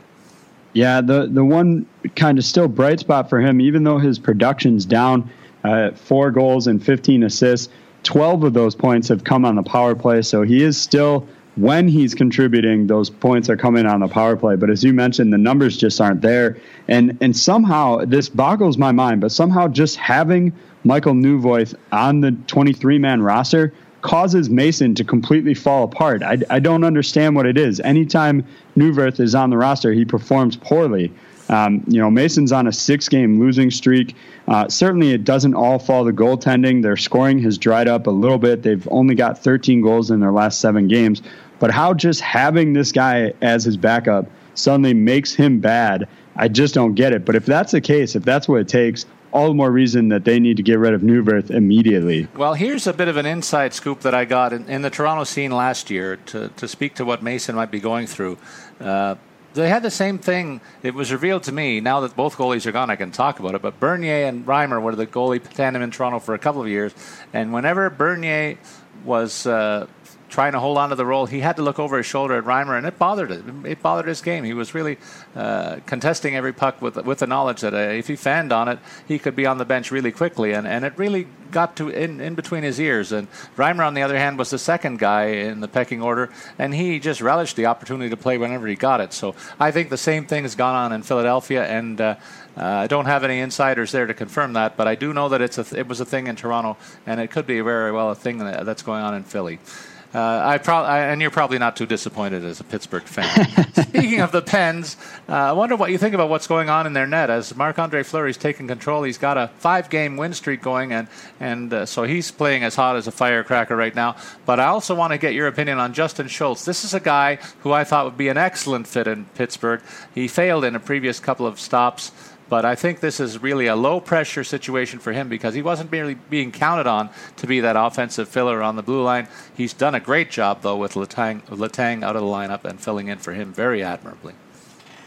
Yeah, the the one kind of still bright spot for him, even though his production's down, uh, four goals and 15 assists 12 of those points have come on the power play. So he is still, when he's contributing, those points are coming on the power play. But as you mentioned, the numbers just aren't there. And, and somehow, this boggles my mind, but somehow just having Michael Neuvirth on the 23 man roster causes Mason to completely fall apart. I, I don't understand what it is. Anytime Neuvirth is on the roster, he performs poorly. Um, you know, Mason's on a six game losing streak. Uh, certainly, it doesn't all fall to goaltending. Their scoring has dried up a little bit. They've only got 13 goals in their last seven games. But how just having this guy as his backup suddenly makes him bad, I just don't get it. But if that's the case, if that's what it takes, all the more reason that they need to get rid of Neuvirth immediately. Well, here's a bit of an inside scoop that I got in, in the Toronto scene last year to, to speak to what Mason might be going through. Uh, they had the same thing. It was revealed to me now that both goalies are gone. I can talk about it. But Bernier and Reimer were the goalie tandem in Toronto for a couple of years, and whenever Bernier was uh, trying to hold on to the role, he had to look over his shoulder at Reimer, and it bothered it. It bothered his game. He was really uh, contesting every puck with with the knowledge that uh, if he fanned on it, he could be on the bench really quickly, and, and it really got to in, in between his ears. And Reimer, on the other hand, was the second guy in the pecking order, and he just relished the opportunity to play whenever he got it. So I think the same thing has gone on in Philadelphia, and uh, uh, I don't have any insiders there to confirm that, but I do know that it's a th- it was a thing in Toronto, and it could be very well a thing that's going on in Philly. Uh, I pro- I, and you're probably not too disappointed as a Pittsburgh fan. [laughs] Speaking of the Pens, uh, I wonder what you think about what's going on in their net. As Marc Andre Fleury's taken control, he's got a five game win streak going, and, and uh, so he's playing as hot as a firecracker right now. But I also want to get your opinion on Justin Schultz. This is a guy who I thought would be an excellent fit in Pittsburgh. He failed in a previous couple of stops. But I think this is really a low pressure situation for him because he wasn't really being counted on to be that offensive filler on the blue line. He's done a great job, though, with Latang, Letang out of the lineup and filling in for him very admirably.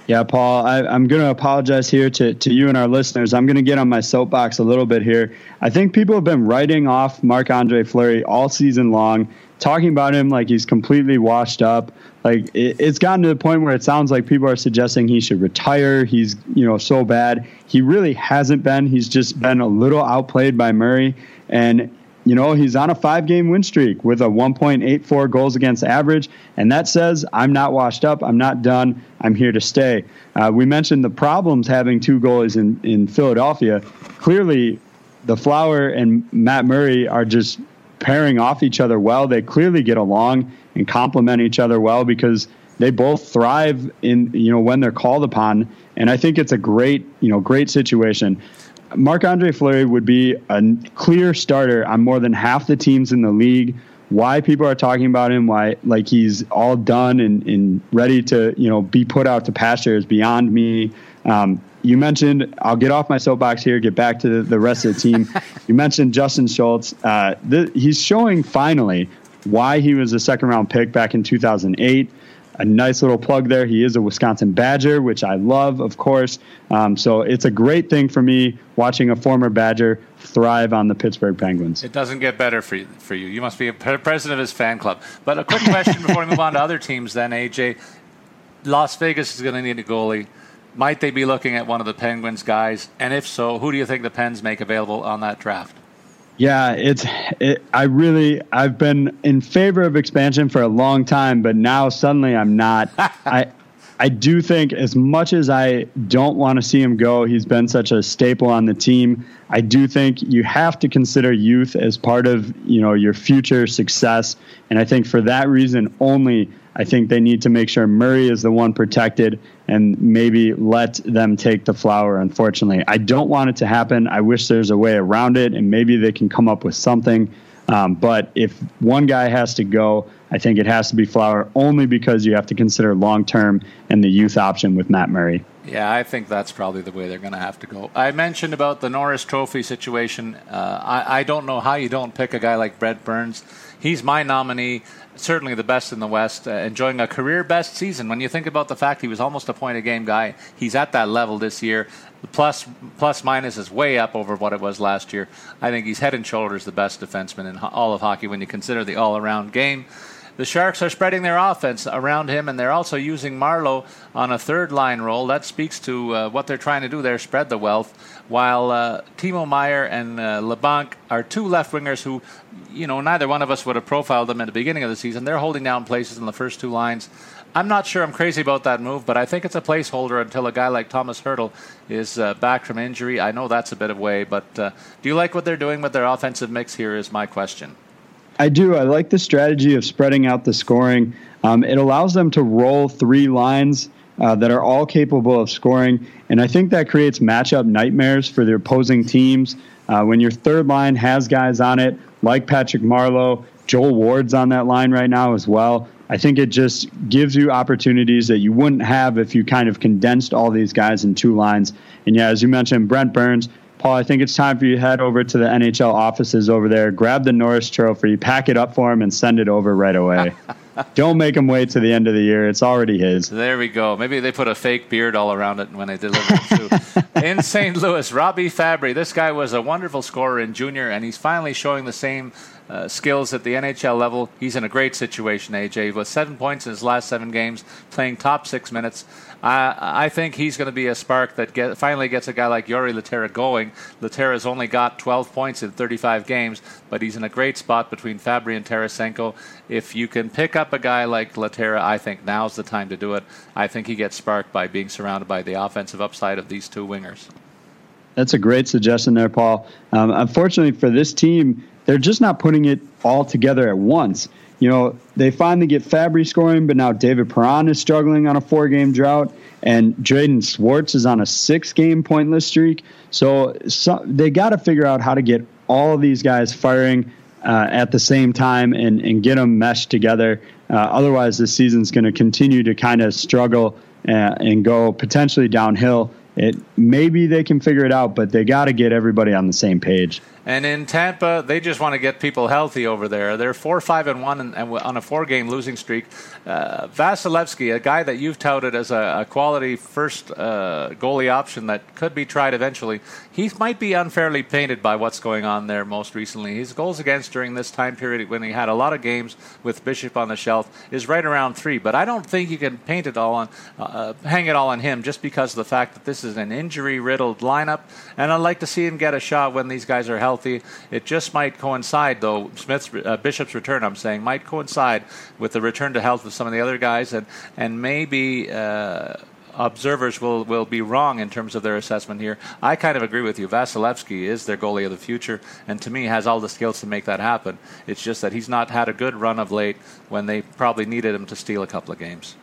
Yeah, Paul, I, am going to apologize here to, to you and our listeners. I'm going to get on my soapbox a little bit here. I think people have been writing off Marc Andre Fleury all season long, talking about him like he's completely washed up. Like it, it's gotten to the point where it sounds like people are suggesting he should retire. He's you know so bad. He really hasn't been. He's just been a little outplayed by Murray, and you know he's on a five-game win streak with a 1.84 goals against average, and that says I'm not washed up. I'm not done. I'm here to stay. Uh, we mentioned the problems having two goalies in in Philadelphia. Clearly, the Flower and Matt Murray are just pairing off each other well. They clearly get along and complement each other well because they both thrive in you know when they're called upon. And I think it's a great you know great situation. Marc Andre Fleury would be a clear starter on more than half the teams in the league. Why people are talking about him, why like he's all done and, and ready to you know be put out to pasture is beyond me. Um, you mentioned, I'll get off my soapbox here, get back to the, the rest of the team. [laughs] you mentioned Justin Schultz. Uh, the, he's showing finally why he was a second round pick back in 2008. A nice little plug there. He is a Wisconsin Badger, which I love, of course. Um, so it's a great thing for me watching a former Badger thrive on the Pittsburgh Penguins. It doesn't get better for you. For you, you must be a president of his fan club. But a quick question before we move on to other teams. Then AJ, Las Vegas is going to need a goalie. Might they be looking at one of the Penguins guys? And if so, who do you think the Pens make available on that draft? Yeah, it's. It, I really, I've been in favor of expansion for a long time, but now suddenly I'm not. [laughs] I, I do think as much as I don't want to see him go, he's been such a staple on the team. I do think you have to consider youth as part of you know your future success, and I think for that reason only, I think they need to make sure Murray is the one protected and maybe let them take the flower, unfortunately. I don't want it to happen. I wish there's a way around it, and maybe they can come up with something. Um, but if one guy has to go, I think it has to be Flower only because you have to consider long term and the youth option with Matt Murray. Yeah, I think that's probably the way they're going to have to go. I mentioned about the Norris Trophy situation. Uh, I, I don't know how you don't pick a guy like Brent Burns. He's my nominee certainly the best in the West, uh, enjoying a career best season. When you think about the fact he was almost a point a game guy, he's at that level this year. The plus plus minus is way up over what it was last year. I think he's head and shoulders the best defenseman in all of hockey when you consider the all around game. The Sharks are spreading their offense around him, and they're also using Marleau on a third line role. That speaks to uh, what they're trying to do there spread the wealth. While uh, Timo Meier and uh, Labanc are two left wingers who, you know, neither one of us would have profiled them at the beginning of the season. They're holding down places in the first two lines. I'm not sure I'm crazy about that move, but I think it's a placeholder until a guy like Thomas Hertl is uh, back from injury. I know that's a bit of way, but uh, do you like what they're doing with their offensive mix here? Is my question. I do. I like the strategy of spreading out the scoring. Um, it allows them to roll three lines uh, that are all capable of scoring. And I think that creates matchup nightmares for the opposing teams. Uh, when your third line has guys on it, like Patrick Marleau, Joel Ward's on that line right now as well. I think it just gives you opportunities that you wouldn't have if you kind of condensed all these guys in two lines. And yeah, as you mentioned, Brent Burns, Paul, I think it's time for you to head over to the NHL offices over there, grab the Norris Trophy, pack it up for him, and send it over right away. [laughs] Don't make him wait to the end of the year. It's already his. There we go. Maybe they put a fake beard all around it when they deliver it [laughs] in St. Louis, Robbie Fabbri. This guy was a wonderful scorer in junior, and he's finally showing the same uh, skills at the NHL level. He's in a great situation, AJ, with seven points in his last seven games, playing top six minutes. I, I think he's going to be a spark that get, finally gets a guy like Jori Lehtera going. Lehtera's only got 12 points in 35 games, but he's in a great spot between Fabbri and Tarasenko. If you can pick up a guy like Laterra, I think now's the time to do it. I think he gets sparked by being surrounded by the offensive upside of these two wingers. That's a great suggestion there, Paul. Um, unfortunately for this team, they're just not putting it all together at once you know, they finally get Fabbri scoring, but now David Perron is struggling on a four game drought, and Jaden Schwartz is on a six game pointless streak. So, so they got to figure out how to get all of these guys firing uh, at the same time and, and get them meshed together. Uh, otherwise, this season's going to continue to kind of struggle uh, and go potentially downhill. It maybe they can figure it out, but they got to get everybody on the same page. And in Tampa, they just want to get people healthy over there. They're four, five, and one, and, on a four-game losing streak. Uh, Vasilevskiy, a guy that you've touted as a, a quality first uh, goalie option that could be tried eventually, he might be unfairly painted by what's going on there most recently. His goals against during this time period, when he had a lot of games with Bishop on the shelf, is right around three. But I don't think you can paint it all on, uh, uh hang it all on him, just because of the fact that this is an injury-riddled lineup, and I'd like to see him get a shot when these guys are healthy healthy. It just might coincide, though. Smith's uh, Bishop's return, I'm saying, might coincide with the return to health of some of the other guys, and and maybe. Uh, observers will, will be wrong in terms of their assessment here. I kind of agree with you. Vasilevskiy is their goalie of the future, and to me has all the skills to make that happen. It's just that he's not had a good run of late when they probably needed him to steal a couple of games.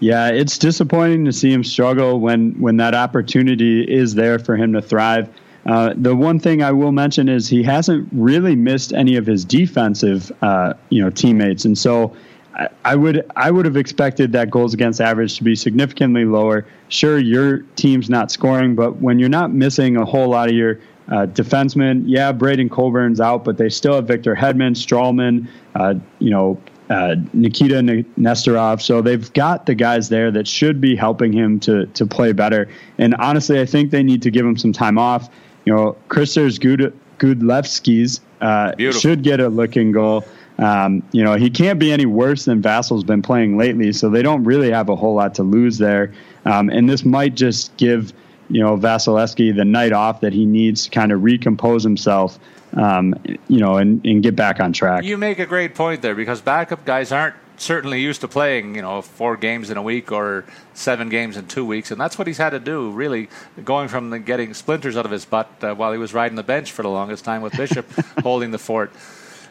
Yeah, it's disappointing to see him struggle when when that opportunity is there for him to thrive. Uh, the one thing I will mention is he hasn't really missed any of his defensive, uh, you know, teammates, and so I, I, would I would have expected that goals against average to be significantly lower. Sure, your team's not scoring, but when you're not missing a whole lot of your uh, defensemen, yeah, Braydon Coburn's out, but they still have Victor Hedman, Stralman, uh, you know, uh, Nikita Nesterov. So they've got the guys there that should be helping him to to play better. And honestly, I think they need to give him some time off you know, Kristers Good Gudlevskis uh, should get a looking goal. Um, you know, he can't be any worse than Vassal's been playing lately, so they don't really have a whole lot to lose there. Um, and this might just give, you know, Vasilevskiy the night off that he needs to kind of recompose himself, um, you know, and, and get back on track. You make a great point there because backup guys aren't certainly used to playing, you know, four games in a week or seven games in two weeks, and that's what he's had to do. Really, going from the getting splinters out of his butt uh, while he was riding the bench for the longest time with Bishop [laughs] holding the fort.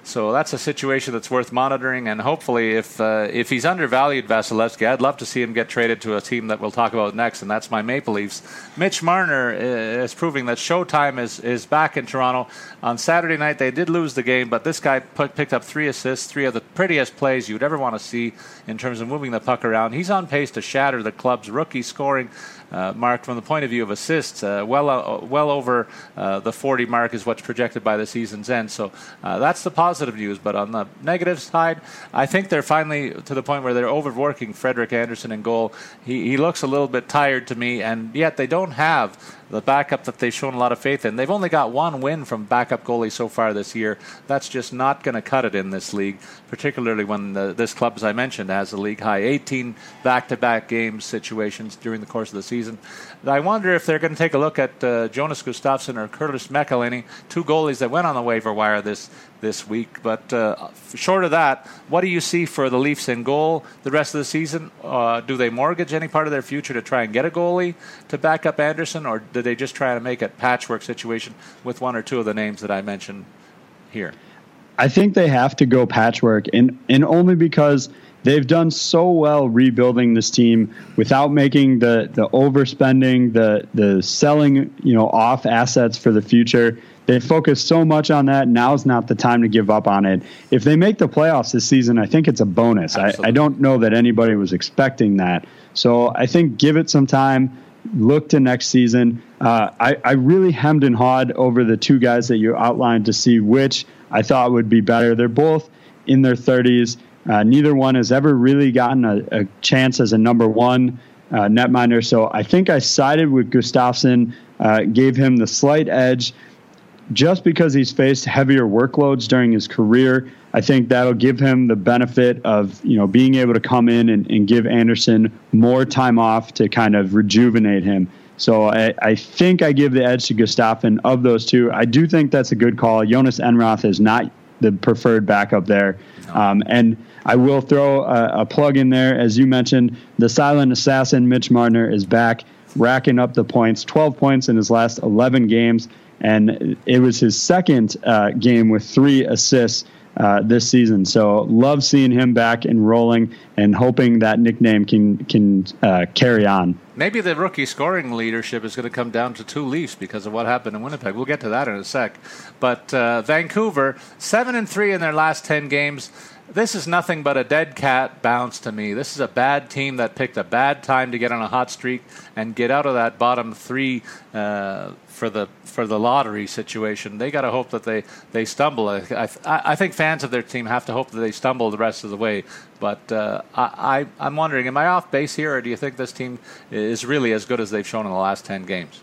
So that's a situation that's worth monitoring, and hopefully, if uh, if he's undervalued, Vasilevskiy, I'd love to see him get traded to a team that we'll talk about next, and that's my Maple Leafs. Mitch Marner uh, is proving that Showtime is is back in Toronto. On Saturday night, they did lose the game, but this guy put, picked up three assists, three of the prettiest plays you'd ever want to see in terms of moving the puck around. He's on pace to shatter the club's rookie scoring uh, mark from the point of view of assists. Uh, well, uh, well over uh, the 40 mark is what's projected by the season's end. So uh, that's the positive news. But on the negative side, I think they're finally to the point where they're overworking Frederik Andersen in goal. He, he looks a little bit tired to me, and yet they don't have the backup that they've shown a lot of faith in. They've only got one win from backup goalie so far this year. That's just not going to cut it in this league, particularly when the, this club, as I mentioned, has a league high 18 back to back game situations during the course of the season. I wonder if they're going to take a look at uh, Jonas Gustavsson or Curtis McElhinney, two goalies that went on the waiver wire this this week. But uh, short of that, what do you see for the Leafs in goal the rest of the season? Uh, do they mortgage any part of their future to try and get a goalie to back up Andersen, or do they just try to make a patchwork situation with one or two of the names that I mentioned here? I think they have to go patchwork, and and only because they've done so well rebuilding this team without making the the overspending, the the selling, you know, off assets for the future. They focused so much on that. Now's not the time to give up on it. If they make the playoffs this season, I think it's a bonus. I, I don't know that anybody was expecting that. So I think give it some time look to next season. Uh, I, I really hemmed and hawed over the two guys that you outlined to see which I thought would be better. They're both in their 30s. Uh, neither one has ever really gotten a, a chance as a number one uh, netminder. So I think I sided with Gustavsson, uh, gave him the slight edge just because he's faced heavier workloads during his career. I think that'll give him the benefit of you know being able to come in and, and give Andersen more time off to kind of rejuvenate him. So I, I think I give the edge to Gustavsson of those two. I do think that's a good call. Jhonas Enroth is not the preferred backup there, um, and I will throw a, a plug in there as you mentioned. The silent assassin Mitch Marner is back, racking up the points. 12 points in his last 11 games, and it was his second uh, game with three assists uh, this season. So love seeing him back and rolling, and hoping that nickname can can uh, carry on. Maybe the rookie scoring leadership is going to come down to two Leafs because of what happened in Winnipeg. We'll get to that in a sec. But uh, Vancouver, seven and three in their last ten games this is nothing but a dead cat bounce to me. This is a bad team that picked a bad time to get on a hot streak and get out of that bottom three uh, for the for the lottery situation. They got to hope that they, they stumble. I, I, I, think fans of their team have to hope that they stumble the rest of the way. But uh, I, I I'm wondering, am I off base here, or do you think this team is really as good as they've shown in the last ten games?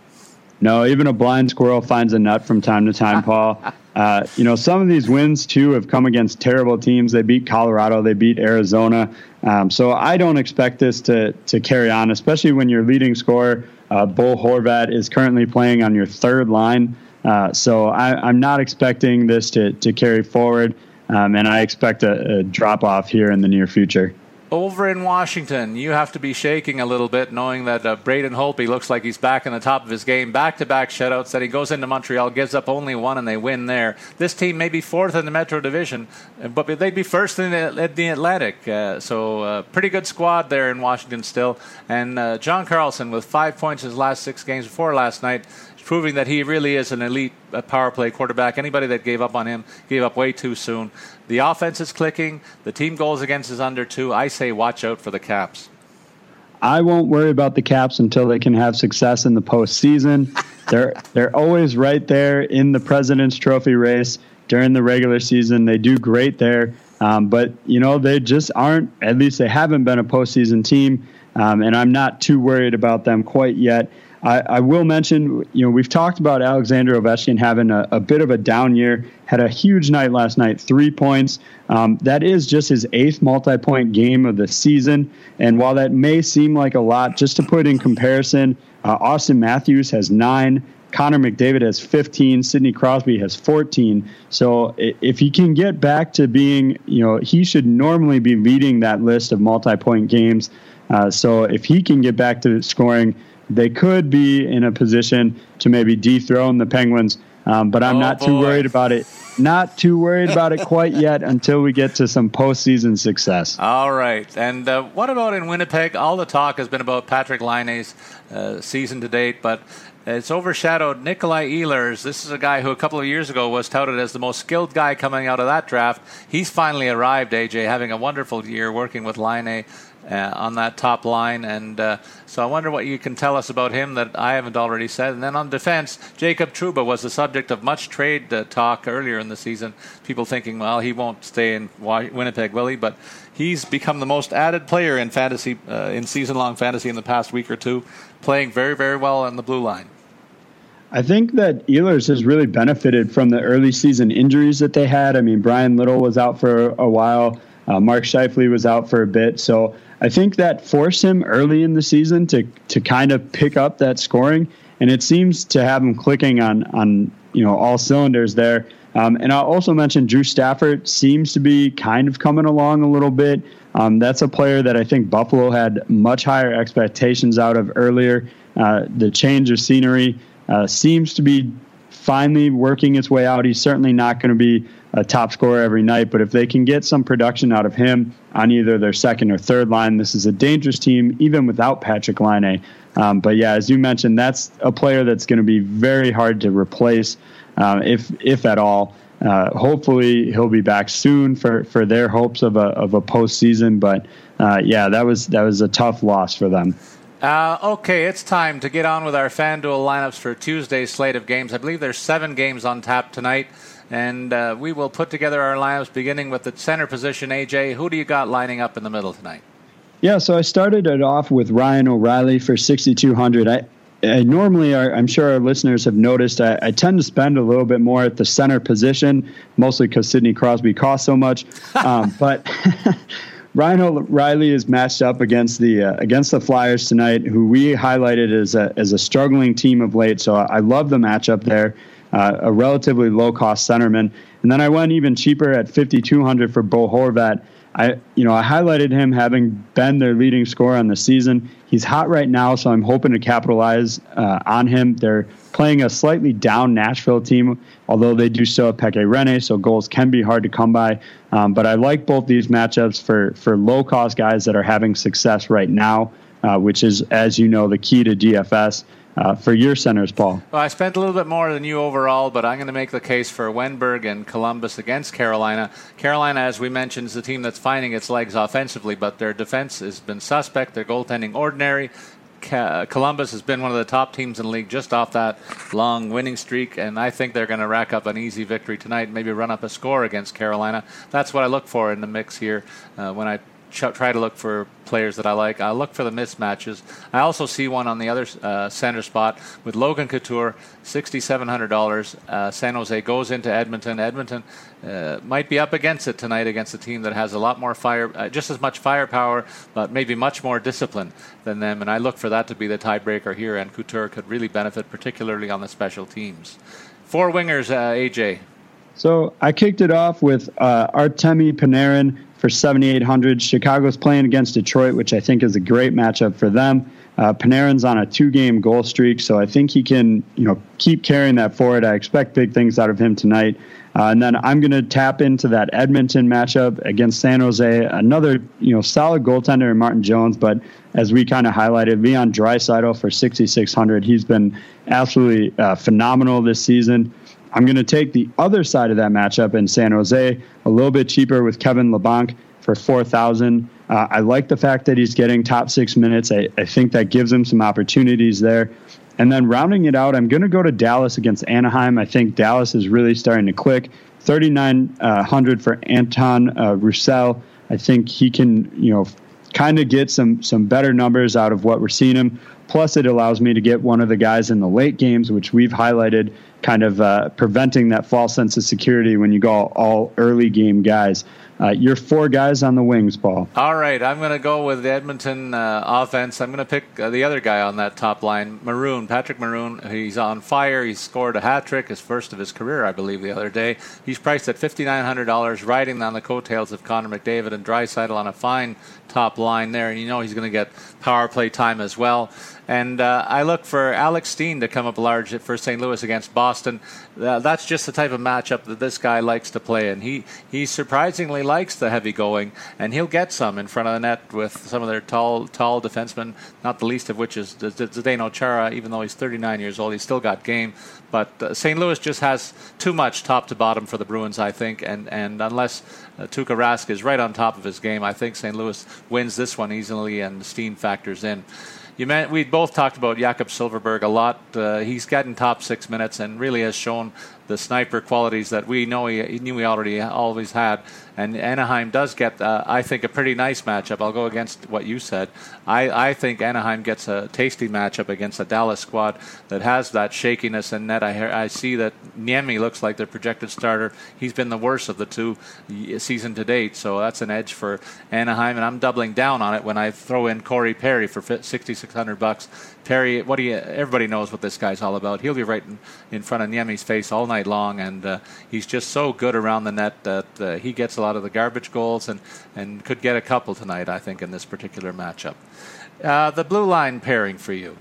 No, even a blind squirrel finds a nut from time to time, Paul. [laughs] Uh, you know, some of these wins too have come against terrible teams. They beat Colorado, they beat Arizona. Um, so I don't expect this to to carry on, especially when your leading scorer, uh, Bo Horvat, is currently playing on your third line. Uh, so I, am not expecting this to to carry forward, um, and I expect a, a drop off here in the near future. Over in Washington, you have to be shaking a little bit knowing that uh, Braden Holtby looks like he's back in the top of his game. Back to back shutouts that he goes into Montreal, gives up only one, and they win there. This team may be fourth in the Metro Division, but they'd be first in the, the Atlantic. Uh, so, uh, pretty good squad there in Washington still. And uh, John Carlson with five points his last six games before last night proving that he really is an elite uh, power play quarterback. Anybody that gave up on him gave up way too soon. The offense is clicking. The team goals against is under two. I say watch out for the Caps. I won't worry about the Caps until they can have success in the postseason. [laughs] they're they're always right there in the President's Trophy race during the regular season. They do great there, um, but you know they just aren't. At least they haven't been a postseason team, um, and I'm not too worried about them quite yet. I, I, will mention, you know, we've talked about Alexander Ovechkin having a, a, bit of a down year. Had a huge night last night, three points. Um, that is just his eighth multi-point game of the season. And while that may seem like a lot, just to put in comparison, uh, Auston Matthews has nine. Connor McDavid has 15. Sidney Crosby has 14. So if he can get back to being, you know, he should normally be leading that list of multi-point games. Uh, so if he can get back to scoring they could be in a position to maybe dethrone the Penguins. Um, but I'm oh, not boy. too worried about it. Not too worried about it quite [laughs] yet until we get to some postseason success. All right. And uh, what about in Winnipeg? All the talk has been about Patrik Laine's uh, season to date, but it's overshadowed Nikolai Ehlers. This is a guy who a couple of years ago was touted as the most skilled guy coming out of that draft. He's finally arrived, AJ, having a wonderful year working with Laine uh, on that top line. And uh, so I wonder what you can tell us about him that I haven't already said. And then on defense, Jacob Trouba was the subject of much trade uh, talk earlier in the season. People thinking, well, he won't stay in Winnipeg, will he? But he's become the most added player in fantasy, uh, in season-long fantasy in the past week or two, playing very, very well on the blue line. I think that Ehlers has really benefited from the early season injuries that they had. I mean, Bryan Little was out for a while. Uh, Mark Scheifele was out for a bit. So I think that forced him early in the season to to kind of pick up that scoring, and it seems to have him clicking on on you know all cylinders there. Um, and I'll also mention Drew Stafford seems to be kind of coming along a little bit. Um, that's a player that I think Buffalo had much higher expectations out of earlier. Uh, the change of scenery uh, seems to be finally working its way out. He's certainly not going to be a top scorer every night, but if they can get some production out of him on either their second or third line, this is a dangerous team, even without Patrik Laine. Um, but yeah, as you mentioned, that's a player that's going to be very hard to replace, uh, if if at all. Uh, hopefully, he'll be back soon for, for their hopes of a of a postseason. But uh, yeah, that was that was a tough loss for them. Uh, okay, it's time to get on with our FanDuel lineups for Tuesday's slate of games. I believe there's seven games on tap tonight, and uh, we will put together our lineups beginning with the center position. AJ, who do you got lining up in the middle tonight? Yeah, so I started it off with Ryan O'Reilly for 6,200. I, I normally, I'm sure our listeners have noticed, I, I, tend to spend a little bit more at the center position, mostly because Sidney Crosby costs so much. [laughs] Um, but [laughs] Ryan O'Reilly is matched up against the uh, against the Flyers tonight, who we highlighted as a as a struggling team of late. So I love the matchup there. Uh, a relatively low cost centerman, and then I went even cheaper at 5,200 for Bo Horvat. I, you know, I highlighted him having been their leading scorer on the season. He's hot right now, so I'm hoping to capitalize uh, on him. They're playing a slightly down Nashville team, although they do still have Pekka Rinne, so goals can be hard to come by. Um, but I like both these matchups for for low cost guys that are having success right now, uh, which is, as you know, the key to DFS uh, for your centers, Paul? Well, I spent a little bit more than you overall, but I'm going to make the case for Wennberg and Columbus against Carolina. Carolina, as we mentioned, is a team that's finding its legs offensively, but their defense has been suspect. Their goaltending ordinary. Columbus has been one of the top teams in the league just off that long winning streak, and I think they're going to rack up an easy victory tonight, maybe run up a score against Carolina. That's what I look for in the mix here uh, when I ch- try to look for players that I like. I look for the mismatches. I also see one on the other uh, center spot with Logan Couture, $6,700. Uh, San Jose goes into Edmonton. Edmonton uh, might be up against it tonight against a team that has a lot more fire, uh, just as much firepower, but maybe much more discipline than them. And I look for that to be the tiebreaker here, and Couture could really benefit, particularly on the special teams. Four wingers, uh, AJ. So I kicked it off with uh, Artemi Panarin for 7,800. Chicago's playing against Detroit, which I think is a great matchup for them. Uh, Panarin's on a two-game goal streak, so I think he can, you know, keep carrying that forward. I expect big things out of him tonight. Uh, and then I'm going to tap into that Edmonton matchup against San Jose. Another, you know, solid goaltender in Martin Jones, but as we kind of highlighted, Leon Draisaitl for 6,600. He's been absolutely uh, phenomenal this season. I'm going to take the other side of that matchup in San Jose, a little bit cheaper with Kevin Labanc for 4,000. Uh, I like the fact that he's getting top six minutes. I, I think that gives him some opportunities there. And then rounding it out, I'm going to go to Dallas against Anaheim. I think Dallas is really starting to click. 3,900 for Anton uh, Roussel. I think he can, you know, kind of get some some better numbers out of what we're seeing him. Plus, it allows me to get one of the guys in the late games, which we've highlighted, kind of uh, preventing that false sense of security when you go all early game guys. Uh, you're four guys on the wings, Paul. All right, I'm going to go with the Edmonton uh, offense. I'm going to pick uh, the other guy on that top line, Maroon, Patrick Maroon. He's on fire. He scored a hat trick, his first of his career, I believe, the other day. He's priced at $5,900, riding on the coattails of Connor McDavid and Draisaitl on a fine top line there. And you know he's going to get power play time as well. And uh, I look for Alex Steen to come up large for St. Louis against Boston. Uh, that's just the type of matchup that this guy likes to play, and he, he surprisingly likes the heavy going, and he'll get some in front of the net with some of their tall tall defensemen, not the least of which is Zdeno Chara. Even though he's 39 years old, he's still got game. But uh, St. Louis just has too much top to bottom for the Bruins, I think, and, and unless uh, Tuukka Rask is right on top of his game, I think St. Louis wins this one easily, and Steen factors in. You meant, we both talked about Jakob Silfverberg a lot. Uh, he's gotten top six minutes and really has shown the sniper qualities that we know he, he knew he already always had. And Anaheim does get, uh, I think, a pretty nice matchup. I'll go against what you said. I, I think Anaheim gets a tasty matchup against a Dallas squad that has that shakiness in net. I, I see that Niemi looks like their projected starter. He's been the worst of the two season to date, so that's an edge for Anaheim. And I'm doubling down on it when I throw in Corey Perry for 6,600 bucks. Perry, what do you? Everybody knows what this guy's all about. He'll be right in, in front of Niemi's face all night long, and uh, he's just so good around the net that uh, he gets a lot of the garbage goals and and could get a couple tonight. I think in this particular matchup. Uh, the blue line pairing for you.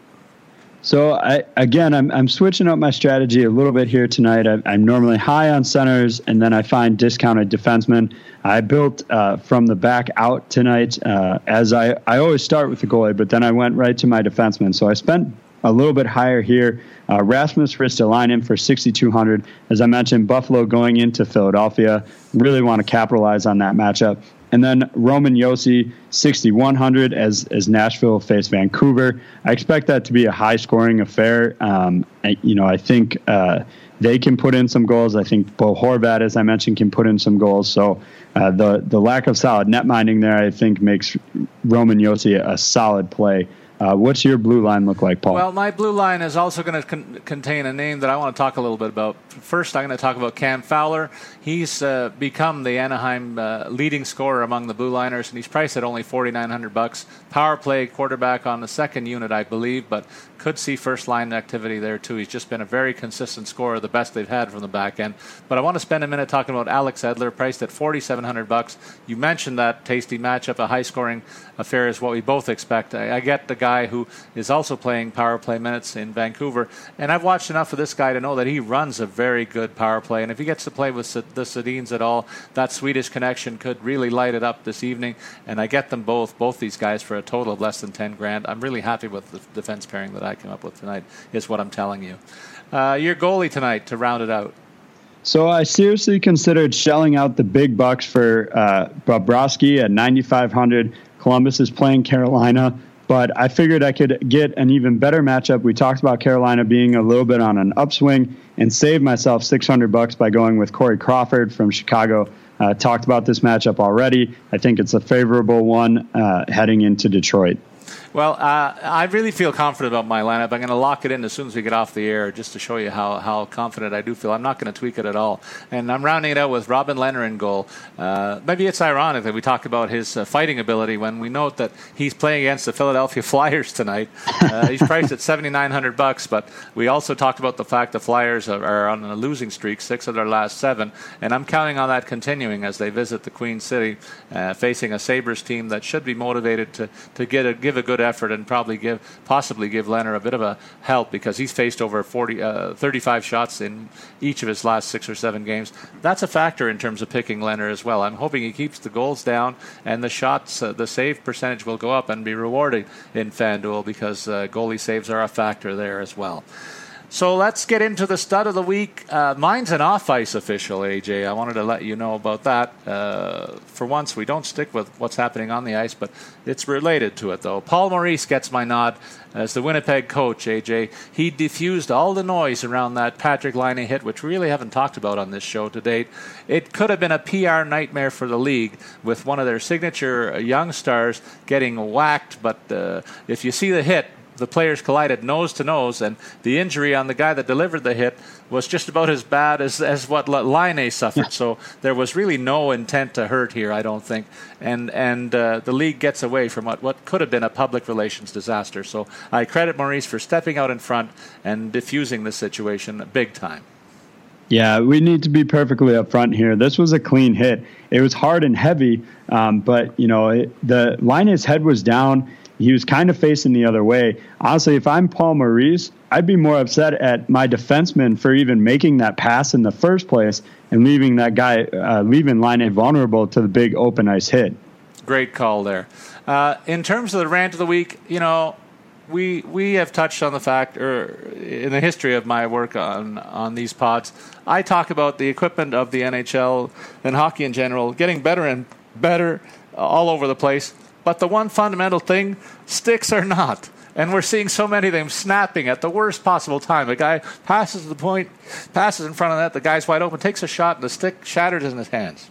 So I, again, I'm, I'm switching up my strategy a little bit here tonight. I, am normally high on centers, and then I find discounted defensemen. I built uh, from the back out tonight, uh, as I, I always start with the goalie, but then I went right to my defenseman. So I spent a little bit higher here. Uh, Rasmus Ristolainen for 6,200. As I mentioned, Buffalo going into Philadelphia. Really want to capitalize on that matchup. And then Roman Josi, 6,100 as, as Nashville face Vancouver. I expect that to be a high scoring affair. Um, I, you know, I think uh, they can put in some goals. I think Bo Horvat, as I mentioned, can put in some goals. So uh, the, the lack of solid net minding there, I think, makes Roman a, a solid play. Uh, what's your blue line look like, Paul? Well, my blue line is also going to con- contain a name that I want to talk a little bit about. First, I'm going to talk about Cam Fowler. He's uh, become the Anaheim uh, leading scorer among the blue liners, and he's priced at only 4,900 bucks. Power play quarterback on the second unit, I believe, but could see first line activity there too. He's just been a very consistent scorer, the best they've had from the back end. But I want to spend a minute talking about Alex Edler, priced at 4,700 bucks. You mentioned that tasty matchup, a high-scoring affair is what we both expect. I, I get the guy who is also playing power play minutes in Vancouver, and I've watched enough of this guy to know that he runs a very good power play. And if he gets to play with the Sedins at all, that Swedish connection could really light it up this evening. And I get them both, both these guys, for a total of less than 10 grand. I'm really happy with the defense pairing that I came up with tonight. Is what I'm telling you. Uh, your goalie tonight to round it out. So I seriously considered shelling out the big bucks for uh, Bobrovsky at 9,500. Columbus is playing Carolina, but I figured I could get an even better matchup. We talked about Carolina being a little bit on an upswing and save myself 600 bucks by going with Corey Crawford from Chicago. Uh, talked about this matchup already. I think it's a favorable one uh, heading into Detroit. Well, uh, I really feel confident about my lineup. I'm going to lock it in as soon as we get off the air, just to show you how, how confident I do feel. I'm not going to tweak it at all. And I'm rounding it out with Robin Lehner in goal. Uh, maybe it's ironic that we talk about his uh, fighting ability when we note that he's playing against the Philadelphia [laughs] Flyers tonight. Uh, he's priced at 7,900 bucks, but we also talked about the fact the Flyers are, are, on a losing streak, six of their last seven, and I'm counting on that continuing as they visit the Queen City, uh, facing a Sabres team that should be motivated to, to get a, give a good effort and probably give possibly give Lehner a bit of a help because he's faced over 40, uh, 35 shots in each of his last six or seven games. That's a factor in terms of picking Lehner as well. I'm hoping he keeps the goals down and the shots, uh, the save percentage will go up and be rewarded in FanDuel because uh, goalie saves are a factor there as well. So let's get into the stud of the week. Uh, mine's an off ice official, AJ. I wanted to let you know about that. Uh, for once, we don't stick with what's happening on the ice, but it's related to it, though. Paul Maurice gets my nod as the Winnipeg coach, AJ. He diffused all the noise around that Patrik Laine hit, which we really haven't talked about on this show to date. It could have been a PR nightmare for the league with one of their signature young stars getting whacked, but uh, if you see the hit, the players collided nose to nose, and the injury on the guy that delivered the hit was just about as bad as, as what Laine suffered. so there was really no intent to hurt here, I don't think. And and uh, the league gets away from what, what could have been a public relations disaster. So I credit Maurice for stepping out in front and diffusing the situation big time. Yeah, we need to be perfectly upfront here. This was a clean hit. It was hard and heavy, um, but you know it, the Laine's head was down he was kind of facing the other way. Honestly, if I'm Paul Maurice, I'd be more upset at my defenseman for even making that pass in the first place and leaving that guy, uh, leaving Laine vulnerable to the big open ice hit. Great call there. Uh, in terms of the rant of the week, you know, we we have touched on the fact, or in the history of my work on on these pods, I talk about the equipment of the NHL and hockey in general getting better and better all over the place. But the one fundamental thing sticks are not. And we're seeing so many of them snapping at the worst possible time. A guy passes the point, passes in front of that, the guy's wide open, takes a shot, and the stick shatters in his hands.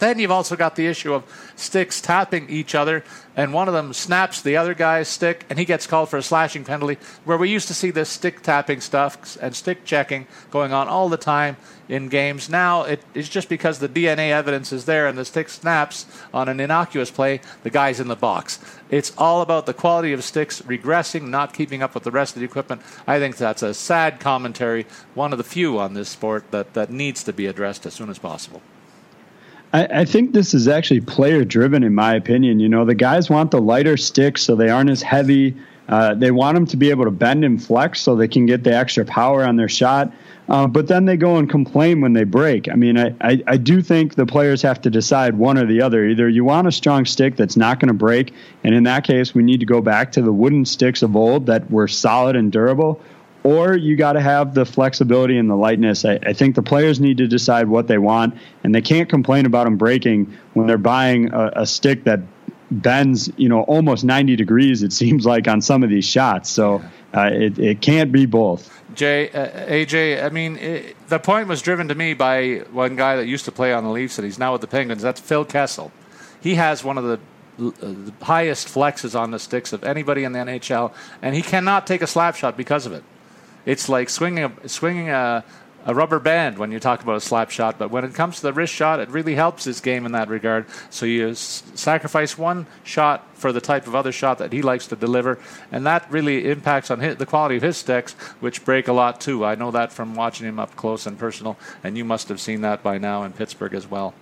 Then you've also got the issue of sticks tapping each other, and one of them snaps the other guy's stick, and he gets called for a slashing penalty. Where we used to see this stick tapping stuff and stick checking going on all the time in games. Now it is just because the DNA evidence is there and the stick snaps on an innocuous play, the guy's in the box. It's all about the quality of sticks regressing, not keeping up with the rest of the equipment. I think that's a sad commentary, one of the few on this sport that, that needs to be addressed as soon as possible. I, I think this is actually player driven, in my opinion. You know, the guys want the lighter sticks so they aren't as heavy. Uh, they want them to be able to bend and flex so they can get the extra power on their shot. Uh, but then they go and complain when they break. I mean, I, I, I, do think the players have to decide one or the other. Either you want a strong stick that's not going to break, and in that case, we need to go back to the wooden sticks of old that were solid and durable, or you got to have the flexibility and the lightness. I, I, think the players need to decide what they want, and they can't complain about them breaking when they're buying a, a stick that bends, you know, almost 90 degrees. It seems like on some of these shots. So uh, it it can't be both. Jay, uh, AJ, I mean, it, the point was driven to me by one guy that used to play on the Leafs and he's now with the Penguins. That's Phil Kessel. He has one of the, uh, the highest flexes on the sticks of anybody in the NHL, and he cannot take a slap shot because of it. It's like swinging a, swinging a, a rubber band when you talk about a slap shot, but when it comes to the wrist shot, it really helps his game in that regard. So you s- sacrifice one shot for the type of other shot that he likes to deliver, and that really impacts on his, the quality of his sticks, which break a lot too. I know that from watching him up close and personal, and you must have seen that by now in Pittsburgh as well.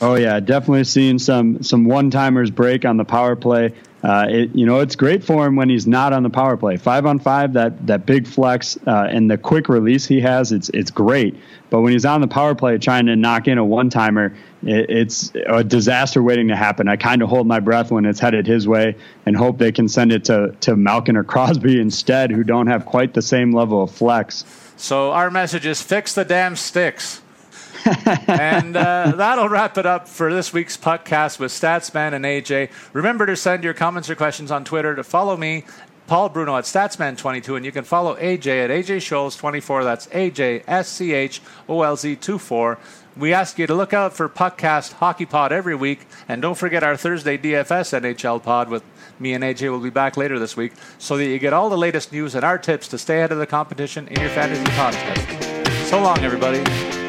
Oh yeah, definitely seen some some one timers break on the power play. Uh, it, you know, it's great for him when he's not on the power play. Five on five, that that big flex uh, and the quick release he has, it's it's great. But when he's on the power play trying to knock in a one timer, it, it's a disaster waiting to happen. I kind of hold my breath when it's headed his way and hope they can send it to to Malkin or Crosby instead, who don't have quite the same level of flex. So our message is fix the damn sticks. And uh, that'll wrap it up for this week's podcast with Statsman and AJ. Remember to send your comments or questions on Twitter to follow me, Paul Bruno at Statsman22, and you can follow AJ at AJ Scholz24. That's AJ S C H O L Z 24. We ask you to look out for Puckcast Hockey Pod every week, and don't forget our Thursday DFS NHL Pod with me and AJ will be back later this week, so that you get all the latest news and our tips to stay ahead of the competition in your fantasy contest. So long, everybody.